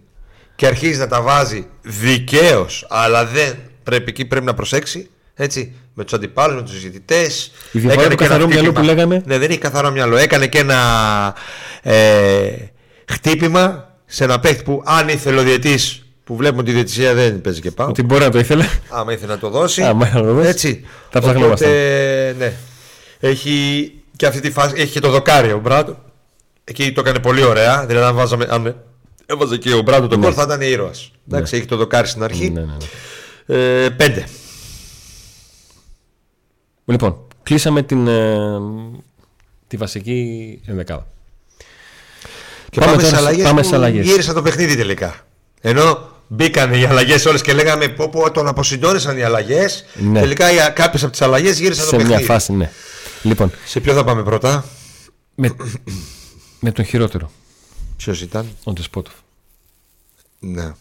B: και αρχίζει να τα βάζει δικαίως, αλλά δεν Πρέπει, εκεί πρέπει να προσέξει. Έτσι, με τους αντιπάλους, με τους συζητητές.
A: Η διαφορά του καθαρού μυαλού που λέγαμε.
B: Ναι, δεν έχει καθαρό μυαλό. Έκανε και ένα ε, χτύπημα σε ένα παίχτη που αν ήθελε ο διαιτής που βλέπουμε ότι η διαιτησία δεν παίζει και πάω.
A: Ότι μπορεί να το ήθελε.
B: Άμα ήθελε να το δώσει.
A: Άμα ήθελε να το δώσει.
B: Έτσι.
A: Θα ψαχνόμασταν.
B: Οπότε, ναι. Έχει και αυτή τη φάση. Έχει και το δοκάρι ο Μπράντο. Εκεί το έκανε πολύ ωραία. Δηλαδή, αν, βάζαμε, αν έβαζε και ο Μπράντο τον
A: Ναι.
B: κόλ, θα ήταν ήρωας. Εντάξει, έχει το δοκάρι στην αρχή.
A: Ναι, ναι, ναι.
B: Ε, πέντε.
A: Λοιπόν, κλείσαμε την, ε, τη βασική ενδεκάδα.
B: Και
A: Πάμε
B: πάμε,
A: τώρα
B: σε
A: σε-
B: αλλαγές.
A: πάμε
B: που
A: σε αλλαγές.
B: Γύρισαν το παιχνίδι τελικά. Ενώ μπήκαν οι αλλαγές όλες και λέγαμε πω, πω τον αποσυντόνισαν οι αλλαγές.
A: Ναι.
B: Τελικά κάποιες από τις αλλαγές γύρισαν το
A: Σε μια
B: παιχνίδι.
A: φάση, ναι. Λοιπόν,
B: Σε ποιο θα πάμε πρώτα,
A: με, με τον χειρότερο,
B: Ποιος ήταν;
A: ο Ντεσπότοφ.
B: Ναι.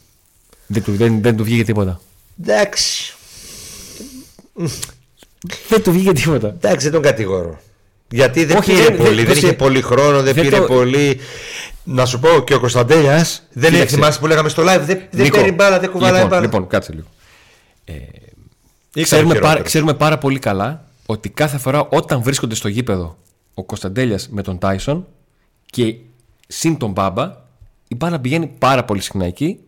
A: Δεν του, δεν, δεν του βγήκε τίποτα.
B: Εντάξει.
A: Δεν του βγήκε τίποτα.
B: Εντάξει, δεν τον κατηγορώ. Γιατί δεν
A: Όχι,
B: πήρε
A: δεν-
B: πολύ,
A: δεν-
B: δεν,
A: δεν
B: είχε
A: σε-
B: πολύ χρόνο, δεν,
A: δεν
B: πήρε
A: το-
B: πολύ. Να σου πω και ο Κωνσταντέλιας δεν είναι
A: Κοίταξε.
B: θυμάσαι που λέγαμε στο live. Δεν, δεν
A: Νίκο,
B: παίρνει μπάλα, δεν κουβαλάει
A: λοιπόν,
B: μπάλα.
A: Λοιπόν, κάτσε λίγο.
B: Ήταν
A: Ξέρουμε,
B: χειρότερο.
A: πάρα, ξέρουμε πάρα πολύ καλά ότι κάθε φορά όταν βρίσκονται στο γήπεδο ο Κωνσταντέλιας με τον Τάισον και συν τον Μπάμπα, η μπάλα πηγαίνει πάρα πολύ συχνά εκεί,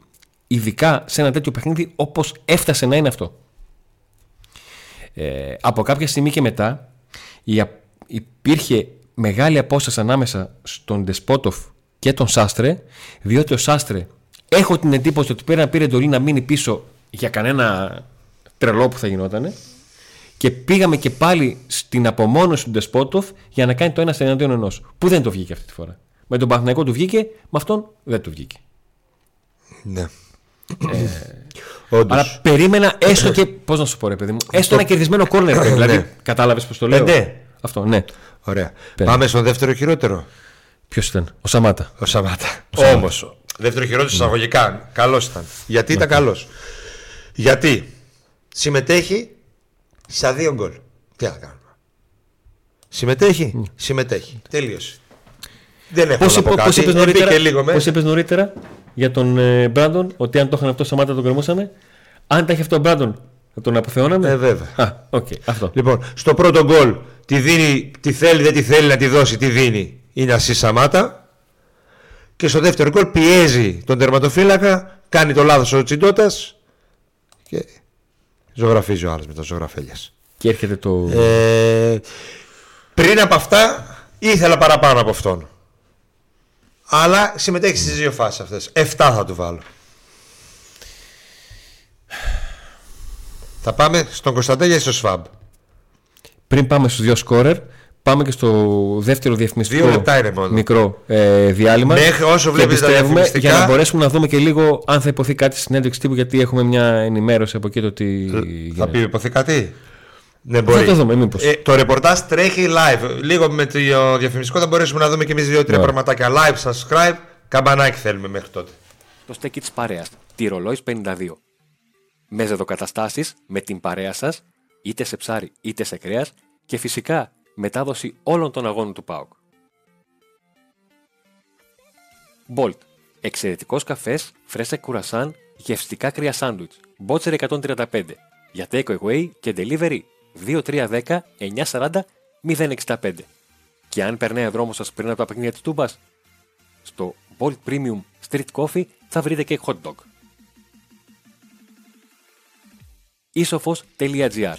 A: ειδικά σε ένα τέτοιο παιχνίδι όπως έφτασε να είναι αυτό. Ε, από κάποια στιγμή και μετά η, α- υπήρχε μεγάλη απόσταση ανάμεσα στον Ντεσπότοφ και τον Σάστρε, διότι ο Σάστρε έχω την εντύπωση ότι πήρε να πήρε εντολή να μείνει πίσω για κανένα τρελό που θα γινότανε και πήγαμε και πάλι στην απομόνωση του Ντεσπότοφ για να κάνει το ένας εναντίον ενός. Που δεν το βγήκε αυτή τη φορά. Με τον Παναθηναϊκό του βγήκε, με αυτόν δεν του βγήκε.
B: Ναι. Όντως.
A: Αλλά περίμενα έστω και. Πώς να σου πω, ρε παιδί μου, έστω ένα κερδισμένο κόρνερ. δηλαδή,
B: Ναι.
A: κατάλαβες πώς το λέω;
B: Ε, ναι.
A: Αυτό, ναι.
B: Ωραία.
A: Πέρα.
B: Πάμε στον δεύτερο χειρότερο.
A: Ποιος ήταν, ο Σαμάτα.
B: Ο Σαμάτα. Όμως. Δεύτερο χειρότερο εισαγωγικά. Καλός ήταν. Γιατί ήταν καλός; Γιατί συμμετέχει στα δύο γκολ. Τι να κάνουμε. Συμμετέχει; Συμμετέχει. Τελείωσε. Δεν έχω
A: Πώς
B: να πω
A: είπε,
B: κάτι.
A: πώς είπες
B: Δεν
A: νωρίτερα,
B: μπήκε λίγο
A: πώς
B: μέσα.
A: είπες νωρίτερα για τον ε, Μπράντον ότι αν το είχαν αυτό ο Σαμάτα τον κρεμούσαμε. Αν τα είχε αυτό ο Μπράντον, θα τον αποθεώναμε;
B: Ε, βέβαια.
A: Α, οκ, αυτό.
B: Λοιπόν, στο πρώτο γκολ τη δίνει, τη θέλει, δεν τη θέλει να τη δώσει, τη δίνει. Είναι ασίστ Σαμάτα. Και στο δεύτερο γκολ πιέζει τον τερματοφύλακα, κάνει το λάθος ο Τσιντώτας και ζωγραφίζει ο άλλος με τα ζωγραφέλιας.
A: Και έρχεται το.
B: Ε, πριν από αυτά ήθελα παραπάνω από αυτόν. Αλλά συμμετέχει στις δύο φάσεις αυτές. 7 θα του βάλω. Θα πάμε στον Κωνσταντέλια ή στο Σφάμπ.
A: Πριν πάμε στους δύο σκόρερ, πάμε και στο δεύτερο διαφημιστικό
B: Δύο λεπτά είναι μόνο.
A: μικρό ε, διάλειμμα.
B: Μέχρι όσο
A: Και
B: βλέπεις τα
A: επιστρέφουμε
B: διαφημιστικά-
A: Για να μπορέσουμε να δούμε και λίγο αν θα υποθεί κάτι στη συνέντευξη τύπου, γιατί έχουμε μια ενημέρωση από εκεί το τι.
B: Θα
A: γίνεται.
B: πει υποθεί κάτι; Ναι, μπορεί.
A: το δούμε, μήπως.
B: Ε, το ρεπορτάζ τρέχει live. Λίγο με το διαφημιστικό θα μπορέσουμε να δούμε και εμείς δύο-τρία
A: Ωραία.
B: πραγματάκια. Live, subscribe, καμπανάκι θέλουμε μέχρι τότε.
D: Το στέκι της παρέας, τη Ρολόης 52. Με ζεδοκαταστάσεις, με την παρέα σας, είτε σε ψάρι είτε σε κρέας και φυσικά μετάδοση όλων των αγώνων του ΠΑΟΚ. Bolt. Εξαιρετικός καφές, φρέσα κουρασάν, γευστικά κρύα σάντουιτς. Μπότσερ 135. Για take away και delivery 2310 940 065. Και αν περνάει ο δρόμος σας πριν από τα παιχνίδια της Τούμπας, στο Bolt Premium Street Coffee θα βρείτε και hot dog. Isofos.gr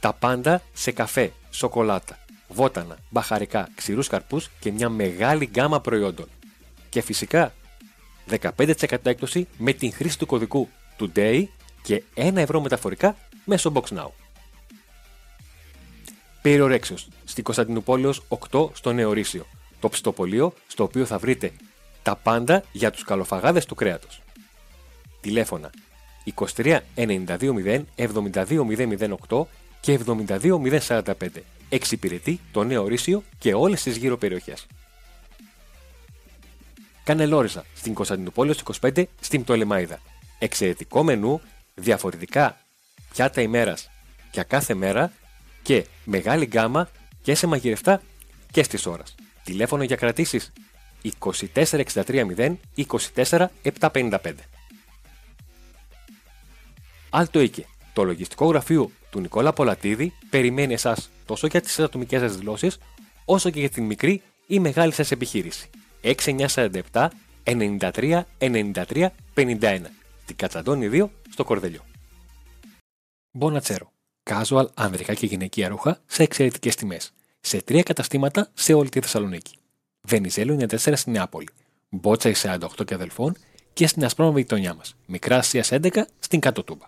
D: Τα πάντα σε καφέ, σοκολάτα, βότανα, μπαχαρικά, ξηρούς καρπούς και μια μεγάλη γκάμα προϊόντων. Και φυσικά 15% έκπτωση με την χρήση του κωδικού TODAY και 1 ευρώ μεταφορικά μέσω BoxNow. Περιορέξεως στην Κωνσταντινούπολεως 8 στο Νεορίσιο. Το ψητοπολείο στο οποίο θα βρείτε τα πάντα για τους καλοφαγάδες του κρέατος. Τηλέφωνα 23 92 0 72008 και 72045. Εξυπηρετεί το νέο ορίσιο και όλες τις γύρω περιοχές. Κάνε λόριζα στην Κωνσταντινούπολη 25 στην Πτολεμάιδα. Εξαιρετικό μενού, διαφορετικά πιάτα ημέρας για κάθε μέρα και μεγάλη γκάμα και σε μαγειρευτά και στις ώρας. Τηλέφωνο για κρατήσεις 2463 0 24 755. Alto Ike. Το λογιστικό γραφείο του Νικόλα Πολατίδη περιμένει εσάς τόσο για τις ατομικές σας δηλώσεις, όσο και για την μικρή ή μεγάλη σας επιχείρηση. 6947 93 93 51. Την Κατσαντώνη 2 στο Κορδελιό. Μπονατσέρο. Casual, ανδρικά και γυναικεία ρούχα σε εξαιρετικές τιμές. Σε τρία καταστήματα σε όλη τη Θεσσαλονίκη. Βενιζέλο 94 στην Νεάπολη. Μπότσα 48 και αδελφών και στην Ασπρόμαβη γειτονιά μας. Μικρά Ασία 11 στην Κάτω Τούμπα.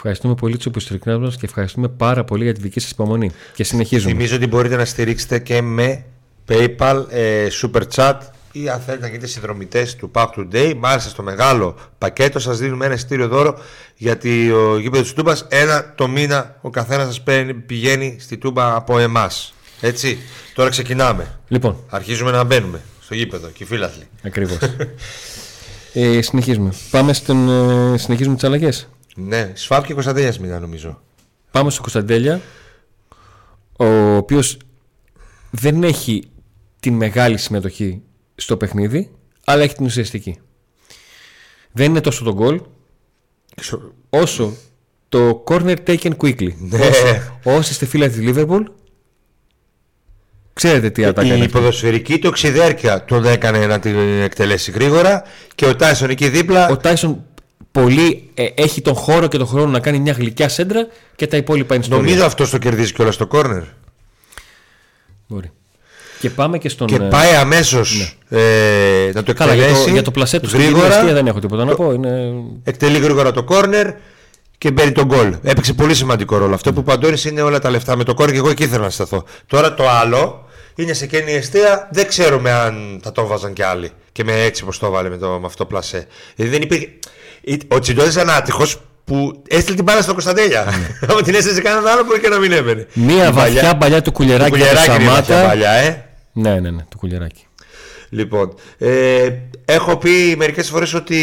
A: Ευχαριστούμε πολύ τους υποστηρικτές μας και ευχαριστούμε πάρα πολύ για τη δική σας υπομονή. Και συνεχίζουμε.
B: Θυμίζω ότι μπορείτε να στηρίξετε και με PayPal, ε, Super Chat ή αν θέλετε να γίνετε συνδρομητές του Pack Today. Μάλιστα στο μεγάλο πακέτο σας δίνουμε ένα εισιτήριο δώρο γιατί ο γήπεδος της Τούμπας ένα το μήνα ο καθένας σας πηγαίνει στη Τούμπα από εμάς. Έτσι. Τώρα ξεκινάμε.
A: Λοιπόν,
B: Αρχίζουμε να μπαίνουμε στο γήπεδο και οι φίλαθλοι.
A: ακριβώς. ε, συνεχίζουμε. Πάμε στον, ε, συνεχίζουμε τις αλλαγές.
B: Ναι, Σφάπ και Κωνσταντέλιας μήνα νομίζω.
A: Πάμε στο Κωνσταντέλια, ο οποίος δεν έχει την μεγάλη συμμετοχή στο παιχνίδι, αλλά έχει την ουσιαστική. Δεν είναι τόσο το γκολ, όσο το corner taken quickly.
B: Ναι.
A: Όσοι είστε φίλοι της Liverpool, ξέρετε τι ατάκα
B: Η
A: είναι. αυτή.
B: ποδοσφαιρική του οξυδέρκεια τον έκανε να την εκτελέσει γρήγορα και ο Τάισον εκεί δίπλα
A: Ο Τάισον πολύ ε, έχει τον χώρο και τον χρόνο να κάνει μια γλυκιά σέντρα και τα υπόλοιπα είναι στο
B: νομίζω αυτός το κερδίζει κιόλας στο κόρνερ.
A: Μπορεί. Και πάμε και στον.
B: Και
A: ε,
B: πάει αμέσως ε, να το
A: Καλά, για
B: εκτελέσει.
A: το, για το πλασέ του στην
B: γρήγορα.
A: κυριολεξία δεν έχω τίποτα να πω. Είναι...
B: Εκτελεί γρήγορα το κόρνερ και μπαίνει τον γκολ. Έπαιξε πολύ σημαντικό ρόλο. Αυτό που παντώνει είναι όλα τα λεφτά με το κόρνερ και εγώ εκεί ήθελα να σταθώ. Τώρα το άλλο είναι σε κέννη αιστεία. Δεν ξέρουμε αν θα το βάζαν κι άλλοι. Και με έτσι πώ το έβαλε με, το, με αυτό το πλασέ. Δηλαδή δεν υπήρχε. Ο Τσιντόδη ήταν άτυχος που έστειλε την μπάλα στο Κωνσταντέλια. Αν την έστειλε σε κανέναν άλλο μπορεί και να μην έμπαινε.
A: Μία
B: Η παλιά-
A: βαθιά παλιά του
B: Το
A: κουλεράκι του
B: κουλιαράκι είναι η βαθιά
A: Σαμάτα.
B: παλιά, ε.
A: Ναι, ναι, ναι, το κουλεράκι.
B: Λοιπόν, ε, έχω πει μερικές φορές ότι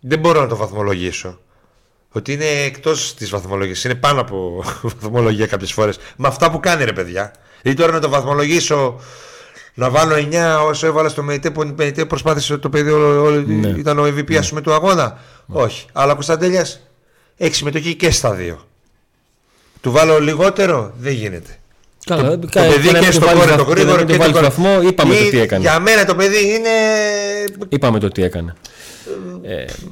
B: δεν μπορώ να το βαθμολογήσω. Ότι είναι εκτός της βαθμολογίας, είναι πάνω από βαθμολογία κάποιες φορές. Με αυτά που κάνει ρε παιδιά. Δηλαδή τώρα να το βαθμολογήσω, να βάλω 9 όσο έβαλα στο ΜΕΙΤΕ που ο ΜΕΙΤΕ προσπάθησε το παιδί, όλο, όλο-
A: Ναι.
B: ήταν ο MVP ας πούμε του αγώνα. Όχι. Αλλά ο Κωνσταντέλιας έχεις συμμετοχή και στα δύο. Του βάλω λιγότερο, δεν γίνεται.
A: Καλά,
B: Το παιδί και στο κόρνερ το γρήγορο και το
A: βάλεις
B: κόρνερ.
A: βαθμό, είπαμε το
B: Ή-
A: τι έκανε.
B: Για μένα το παιδί είναι.
A: Είπαμε το τι έκανε.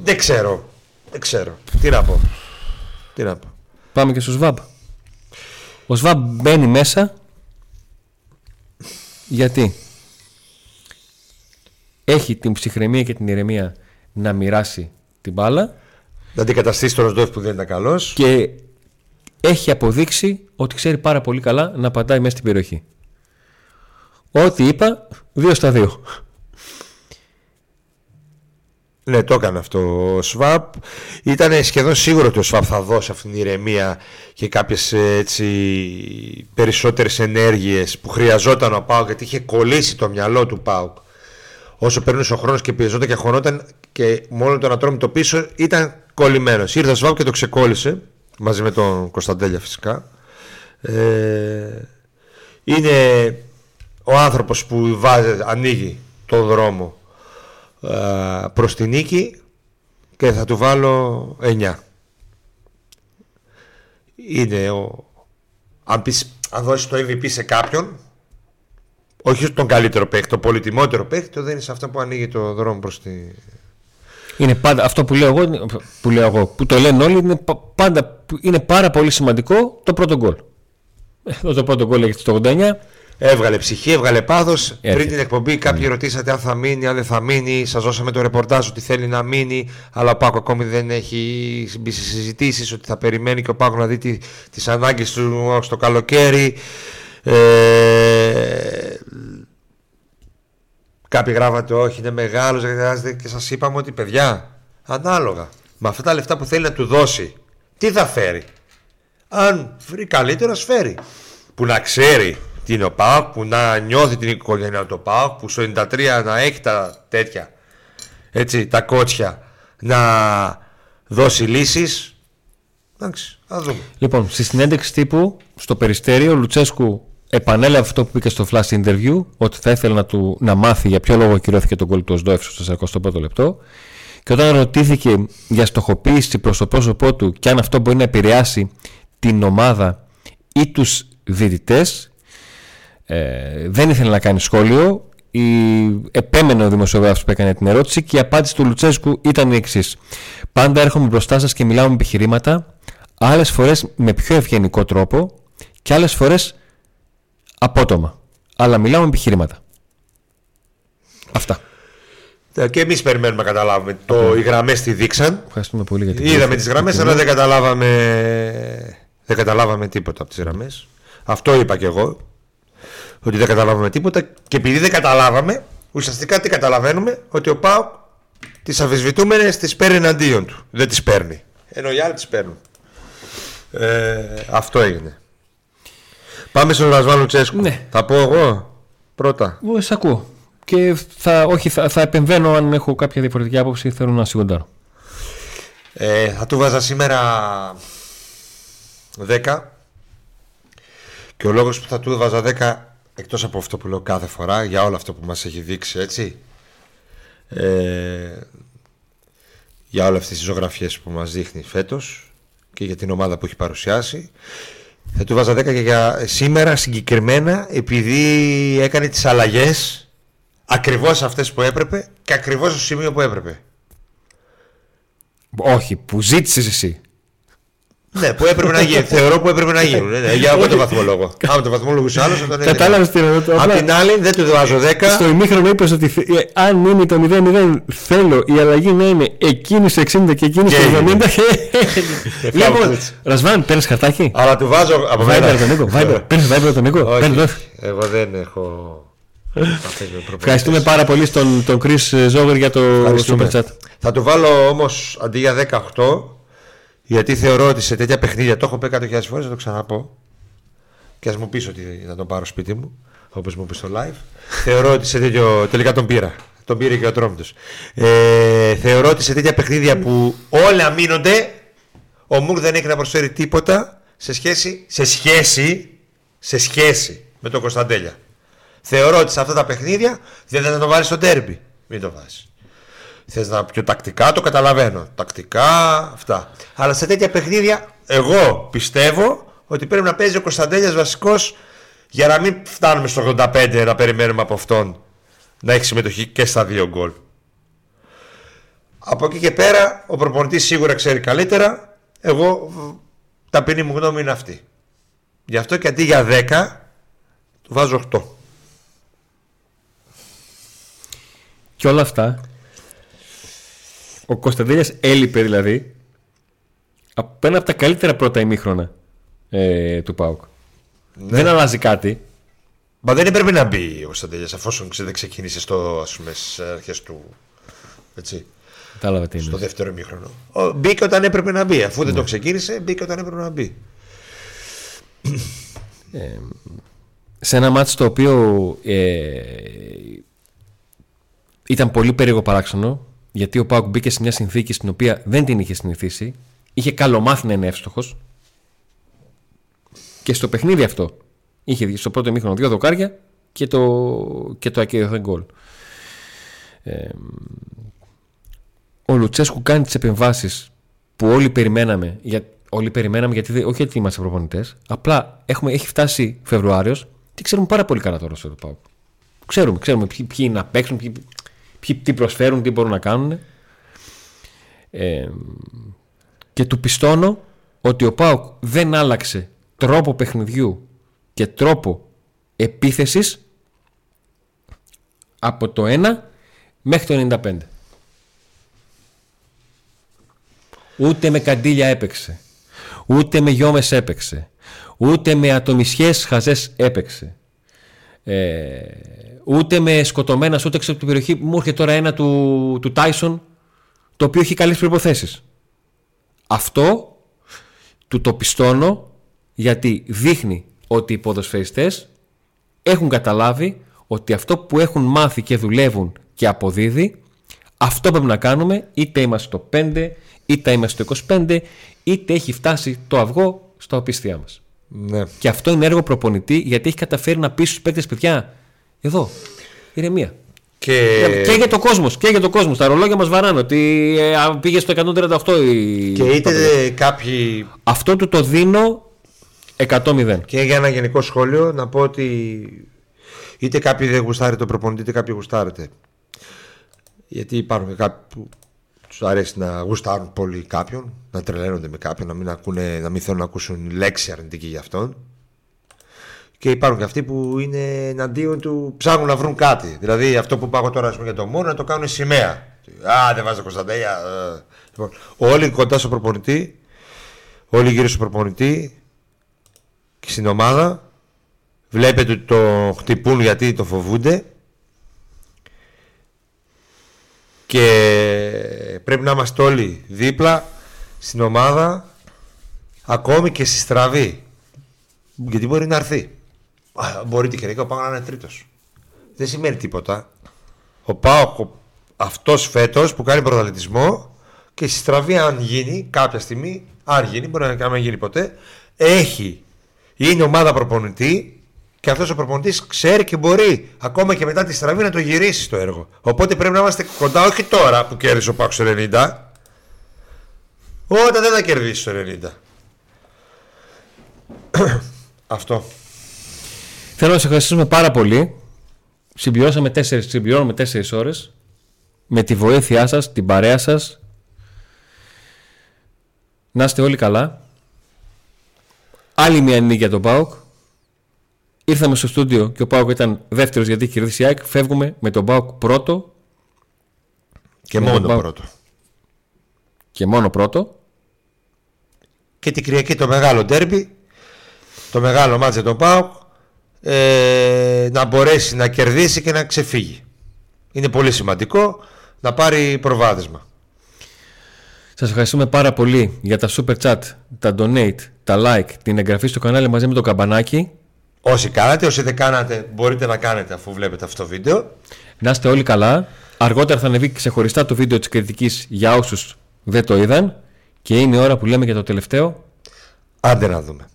B: Δεν ξέρω. Δεν ξέρω. Τι να πω. Τι να πω.
A: Πάμε και στο ΣΒΑΜ. Ο ΣΒΑΜ μπαίνει μέσα. Γιατί; Έχει την ψυχραιμία και την ηρεμία να μοιράσει την μπάλα
B: Να αντικαταστήσει τον Ροσδόφ που δεν ήταν καλός.
A: και έχει αποδείξει ότι ξέρει πάρα πολύ καλά να πατάει μέσα στην περιοχή. Ό,τι είπα, δύο στα δύο.
B: Ναι, το έκανε αυτό ο Σβάπ. Ήταν σχεδόν σίγουρο ότι ο Σβάπ θα δώσει αυτήν την ηρεμία και κάποιες έτσι περισσότερες ενέργειες που χρειαζόταν ο Πάουκ γιατί είχε κολλήσει το μυαλό του Πάουκ. Όσο περνούσε ο χρόνος και πιεζόταν και χωνόταν και μόνο το να τρώμε το πίσω ήταν κολλημένος. Ήρθε ο Σβάπ και το ξεκόλλησε μαζί με τον Κωνσταντέλια φυσικά. Ε, είναι ο άνθρωπος που βάζει, ανοίγει το δρόμο ε, προς την νίκη και θα του βάλω 9. Είναι ο... Αν, πεις, αν δώσεις το MVP σε κάποιον όχι τον καλύτερο παίκτη, τον πολυτιμότερο παίκτη, το δεν είναι σε αυτό που ανοίγει το δρόμο προς τη...
A: Είναι πάντα, αυτό που λέω εγώ, που, λέω εγώ, που το λένε όλοι, είναι, πα- πάντα, είναι πάρα πολύ σημαντικό το πρώτο γκολ. Εδώ το πρώτο γκολ έχει στο 89.
B: Έβγαλε ψυχή, έβγαλε πάθος. Πριν
A: Έρχεται.
B: την εκπομπή, κάποιοι ρωτήσατε αν θα μείνει, αν δεν θα μείνει. Σας δώσαμε το ρεπορτάζ ότι θέλει να μείνει, αλλά ο Πάκος ακόμη δεν έχει μπει σε συζητήσεις. Ότι θα περιμένει και ο Πάκος να δει τι τις ανάγκες του στο καλοκαίρι. Ε, κάποιοι γράφατε όχι, είναι μεγάλος, δεν χρειάζεται. Και σας είπαμε ότι παιδιά, ανάλογα με αυτά τα λεφτά που θέλει να του δώσει, τι θα φέρει; Αν βρει καλύτερος, ας φέρει. Που να ξέρει τι είναι ο ΠΑΟΚ, που να νιώθει την οικογένεια του ΠΑΟΚ, που στο 93 να έχει τα τέτοια, έτσι, τα κότσια, να δώσει λύσεις. Εντάξει, θα δούμε.
A: Λοιπόν, στη συνέντευξη τύπου στο Περιστέριο, ο Λουτσέσκου επανέλαβε αυτό που είπε και στο flash interview, ότι θα ήθελε να, του, να μάθει για ποιο λόγο κυρώθηκε τον γκολ του Οσδόεφ στο 41ο λεπτό Και όταν ρωτήθηκε για στοχοποίηση προς το πρόσωπό του και αν αυτό μπορεί να επηρεάσει την ομάδα ή τους διδυτές, ε, δεν ήθελε να κάνει σχόλιο. Η, επέμενε ο δημοσιογράφος που έκανε την ερώτηση και η απάντηση του Λουτσέσκου ήταν η εξής. Πάντα έρχομαι μπροστά σας και μιλάω με επιχειρήματα, άλλες φορές με πιο ευγενικό τρόπο και άλλες φορές απότομα. Αλλά μιλάω με επιχειρήματα. Αυτά.
B: Ε, Και εμείς περιμένουμε να καταλάβουμε. Το, οι γραμμές τη δείξαν.
A: Ευχαριστούμε πολύ για την
B: Είδαμε τις γραμμές, αλλά δεν καταλάβαμε, δεν καταλάβαμε τίποτα από τις γραμμές. Αυτό είπα κι εγώ. Ότι δεν καταλάβαμε τίποτα. Και επειδή δεν καταλάβαμε, ουσιαστικά τι καταλαβαίνουμε, ότι ο Πάο τις αμφισβητούμενες τις παίρνει εναντίον του. Δεν τις παίρνει. Ενώ οι άλλοι τις παίρνουν. Ε, αυτό έγινε. Πάμε στον Ρασβάν Λουτσέσκου.
A: Ναι.
B: Θα πω εγώ πρώτα.
A: Εγώ σε ακούω. Και θα, όχι, θα, θα επεμβαίνω αν έχω κάποια διαφορετική άποψη θέλω να σιγοντάρω.
B: Ε, θα του βάζα σήμερα 10 και ο λόγος που θα του βάζα 10 εκτός από αυτό που λέω κάθε φορά για όλο αυτό που μας έχει δείξει έτσι. Ε, για όλες αυτές τις ζωγραφιές που μας δείχνει φέτος και για την ομάδα που έχει παρουσιάσει. Θα του βάζα 10 και για σήμερα συγκεκριμένα επειδή έκανε τις αλλαγές ακριβώς αυτές που έπρεπε και ακριβώς στο σημείο που έπρεπε.
A: Όχι, που ζήτησες εσύ.
B: Ναι, που έπρεπε να γίνει. Θεωρώ που έπρεπε να γίνουν. Ναι, ναι, για εγώ το βαθμολογώ. Άμα το βαθμολόγαγε άλλος, θα τον έδινα.
A: Κατάλαβε τι εννοώ.
B: Απ' την άλλη, δεν του βάζω 10.
A: Στο ημίχρονο είπες ότι θε- ε, αν μείνει το 0-0, θέλω η αλλαγή να είναι εκείνη στο 60 και εκείνη
B: Και
A: στο
B: έγινε.
A: 70. λοιπόν,
B: έτσι.
A: Ρασβάν, παίρνεις χαρτάκι;
B: Αλλά του βάζω από μένα.
A: Viber τον Νίκο. Viber. Παίρνεις Viber τον Νίκο;
B: Όχι,
A: Παίρνεις, δώσε.
B: εγώ δεν έχω. επαφές με προπονητές.
A: Ευχαριστούμε πάρα πολύ στον τον Chris Ζόγερ για το
B: Ευχαριστούμε.
A: super chat.
B: Θα του βάλω όμως αντί για 18, γιατί θεωρώ ότι σε τέτοια παιχνίδια το έχω πει 100.000 φορές, θα το ξαναπώ. Και ας μου πεις ότι θα τον πάρω σπίτι μου, όπως μου πει στο live. θεωρώ ότι σε τέτοιο. Τελικά τον πήρα. Τον πήρε και ο Τρόμητος. Ε, θεωρώ ότι σε τέτοια παιχνίδια που όλα μείνονται, ο Μουρ δεν έχει να προσφέρει τίποτα σε σχέση, σε σχέση, σε σχέση με τον Κωνσταντέλια. Θεωρώ ότι σε αυτά τα παιχνίδια δεν θα το βάλεις στο τέρμπι. Μην το βάζεις. Θες να πιο τακτικά, το καταλαβαίνω. Τακτικά, αυτά. Αλλά σε τέτοια παιχνίδια, εγώ πιστεύω ότι πρέπει να παίζει ο Κωνσταντέλιας βασικός για να μην φτάνουμε στο 85 να περιμένουμε από αυτόν να έχει συμμετοχή και στα δύο γκολ. Από εκεί και πέρα, ο προπονητής σίγουρα ξέρει καλύτερα. Εγώ, β, ταπεινή μου γνώμη είναι αυτή. Γι' αυτό και αντί για 10, του βάζω 8.
A: Και όλα αυτά. Ο Κωνσταντέλιας έλειπε δηλαδή από ένα από τα καλύτερα πρώτα ημίχρονα ε, του ΠΑΟΚ. Δεν αλλάζει κάτι.
B: Μα δεν έπρεπε να μπει ο Κωνσταντέλιας αφόσον ξε- δεν ξεκίνησε στο, ας πούμε, στις αρχές του. Έτσι,
A: Κατάλαβα τι
B: στο
A: είναι.
B: δεύτερο ημίχρονο. Ο, μπήκε όταν έπρεπε να μπει. Αφού δεν το ξεκίνησε, μπήκε όταν έπρεπε να μπει.
A: Σε ένα μάτι το οποίο ε, ήταν πολύ περίεργο παράξενο γιατί ο ΠΑΟΚ μπήκε σε μια συνθήκη στην οποία δεν την είχε συνηθίσει. Είχε καλομάθει να είναι εύστοχος και στο παιχνίδι αυτό είχε στο πρώτο ημίχρονο δύο δοκάρια και το, και το ακυρωθέν γκολ. Ε, ο Λουτσέσκου κάνει τις επεμβάσεις που όλοι περιμέναμε, για, όλοι περιμέναμε γιατί δεν- όχι γιατί είμαστε προπονητές, απλά έχουμε, έχει φτάσει Φεβρουάριος και ξέρουμε πάρα πολύ καλά τώρα στο ΠΑΟΚ. Ξέρουμε, ξέρουμε ποιοι, ποιοι να παίξουν, ποιοι, ποιοι, τι προσφέρουν, τι μπορούν να κάνουν. Ε, και του πιστώνω ότι ο ΠΑΟΚ δεν άλλαξε τρόπο παιχνιδιού και τρόπο επίθεσης από το 1 μέχρι το 95. Ούτε με καντήλια έπαιξε. Ούτε με γιόμες έπαιξε. Ούτε με ατομισιές χαζές έπαιξε. Ε, ούτε με σκοτωμένα ούτε έξω από την περιοχή. Μου έρχεται τώρα ένα του, του Tyson το οποίο έχει καλές προϋποθέσεις. Αυτό του το πιστώνω γιατί δείχνει ότι οι ποδοσφαιριστές έχουν καταλάβει ότι αυτό που έχουν μάθει και δουλεύουν και αποδίδει αυτό πρέπει να κάνουμε είτε είμαστε στο 5 είτε είμαστε στο 25 είτε έχει φτάσει το αυγό στα οπίστια μας.
B: Ναι.
A: Και αυτό είναι έργο προπονητή γιατί έχει καταφέρει να πει στους παίκτες παιδιά εδώ, ηρεμία.
B: Και,
A: Και για το κόσμος. Και για το κόσμος. Τα ρολόγια μας βαράνε ότι ε, α, πήγε στο 138 η.
B: και είτε κάποιοι.
A: Αυτό του το δίνω 100-0.
B: Και για ένα γενικό σχόλιο να πω ότι είτε κάποιοι δεν γουστάρετε τον προπονητή, είτε κάποιοι γουστάρετε. Γιατί υπάρχουν και κάποιοι που τους αρέσει να γουστάρουν πολύ κάποιον, να τρελαίνονται με κάποιον, να μην, ακούνε, να μην θέλουν να ακούσουν λέξη αρνητική για αυτόν. Και υπάρχουν και αυτοί που είναι εναντίον του, ψάχνουν να βρουν κάτι. Δηλαδή αυτό που πάω τώρα ας πούμε, για το μόνο να το κάνουν σημαία. Α, δεν βάζω Κωνσταντέλια. ε. Λοιπόν, όλοι κοντά στο προπονητή, όλοι γύρω στο προπονητή και στην ομάδα βλέπετε ότι το χτυπούν γιατί το φοβούνται και πρέπει να είμαστε όλοι δίπλα στην ομάδα ακόμη και στη στραβή. Γιατί μπορεί να έρθει. Α, μπορεί τυχερικά ο Πάοκ να είναι τρίτος. Δεν σημαίνει τίποτα. Ο Πάοκ ο- αυτός φέτος που κάνει πρωταθλητισμό και στη στραβή αν γίνει κάποια στιγμή αν γίνει μπορεί να μην γίνει ποτέ έχει είναι ομάδα προπονητή και αυτός ο προπονητής ξέρει και μπορεί ακόμα και μετά τη στραβή να το γυρίσει το έργο. Οπότε πρέπει να είμαστε κοντά, όχι τώρα που κέρδισε ο Πάκος στο 90, όταν δεν θα κερδίσει το 90. Αυτό.
A: Θέλω να σα ευχαριστήσουμε πάρα πολύ. Συμπληρώσαμε τέσσερις, συμπληρώνουμε 4 ώρες. Με τη βοήθειά σας, την παρέα σας. Να είστε όλοι καλά. Άλλη μια νίκη για τον Πάοκ. Ήρθαμε στο στούντιο και ο Πάοκ ήταν δεύτερος γιατί είχε κερδίσει η ΑΕΚ. Φεύγουμε με τον Πάοκ πρώτο
B: Και
A: Ναι,
B: μόνο
A: πάω.
B: πρώτο.
A: και μόνο πρώτο.
B: Και την Κυριακή το μεγάλο ντέρμπι, το μεγάλο μάτζε τον ΠΑΟΚ, ε, να μπορέσει να κερδίσει και να ξεφύγει. Είναι πολύ σημαντικό να πάρει προβάδισμα.
A: Σας ευχαριστούμε πάρα πολύ για τα super chat, τα donate, τα like, την εγγραφή στο κανάλι μαζί με το καμπανάκι.
B: Όσοι κάνατε, όσοι δεν κάνατε, μπορείτε να κάνετε αφού βλέπετε αυτό το βίντεο.
A: Να είστε όλοι καλά. Αργότερα θα ανεβεί ξεχωριστά το βίντεο της κριτικής για όσους δεν το είδαν. Και είναι η ώρα που λέμε για το τελευταίο.
B: Άντε να δούμε.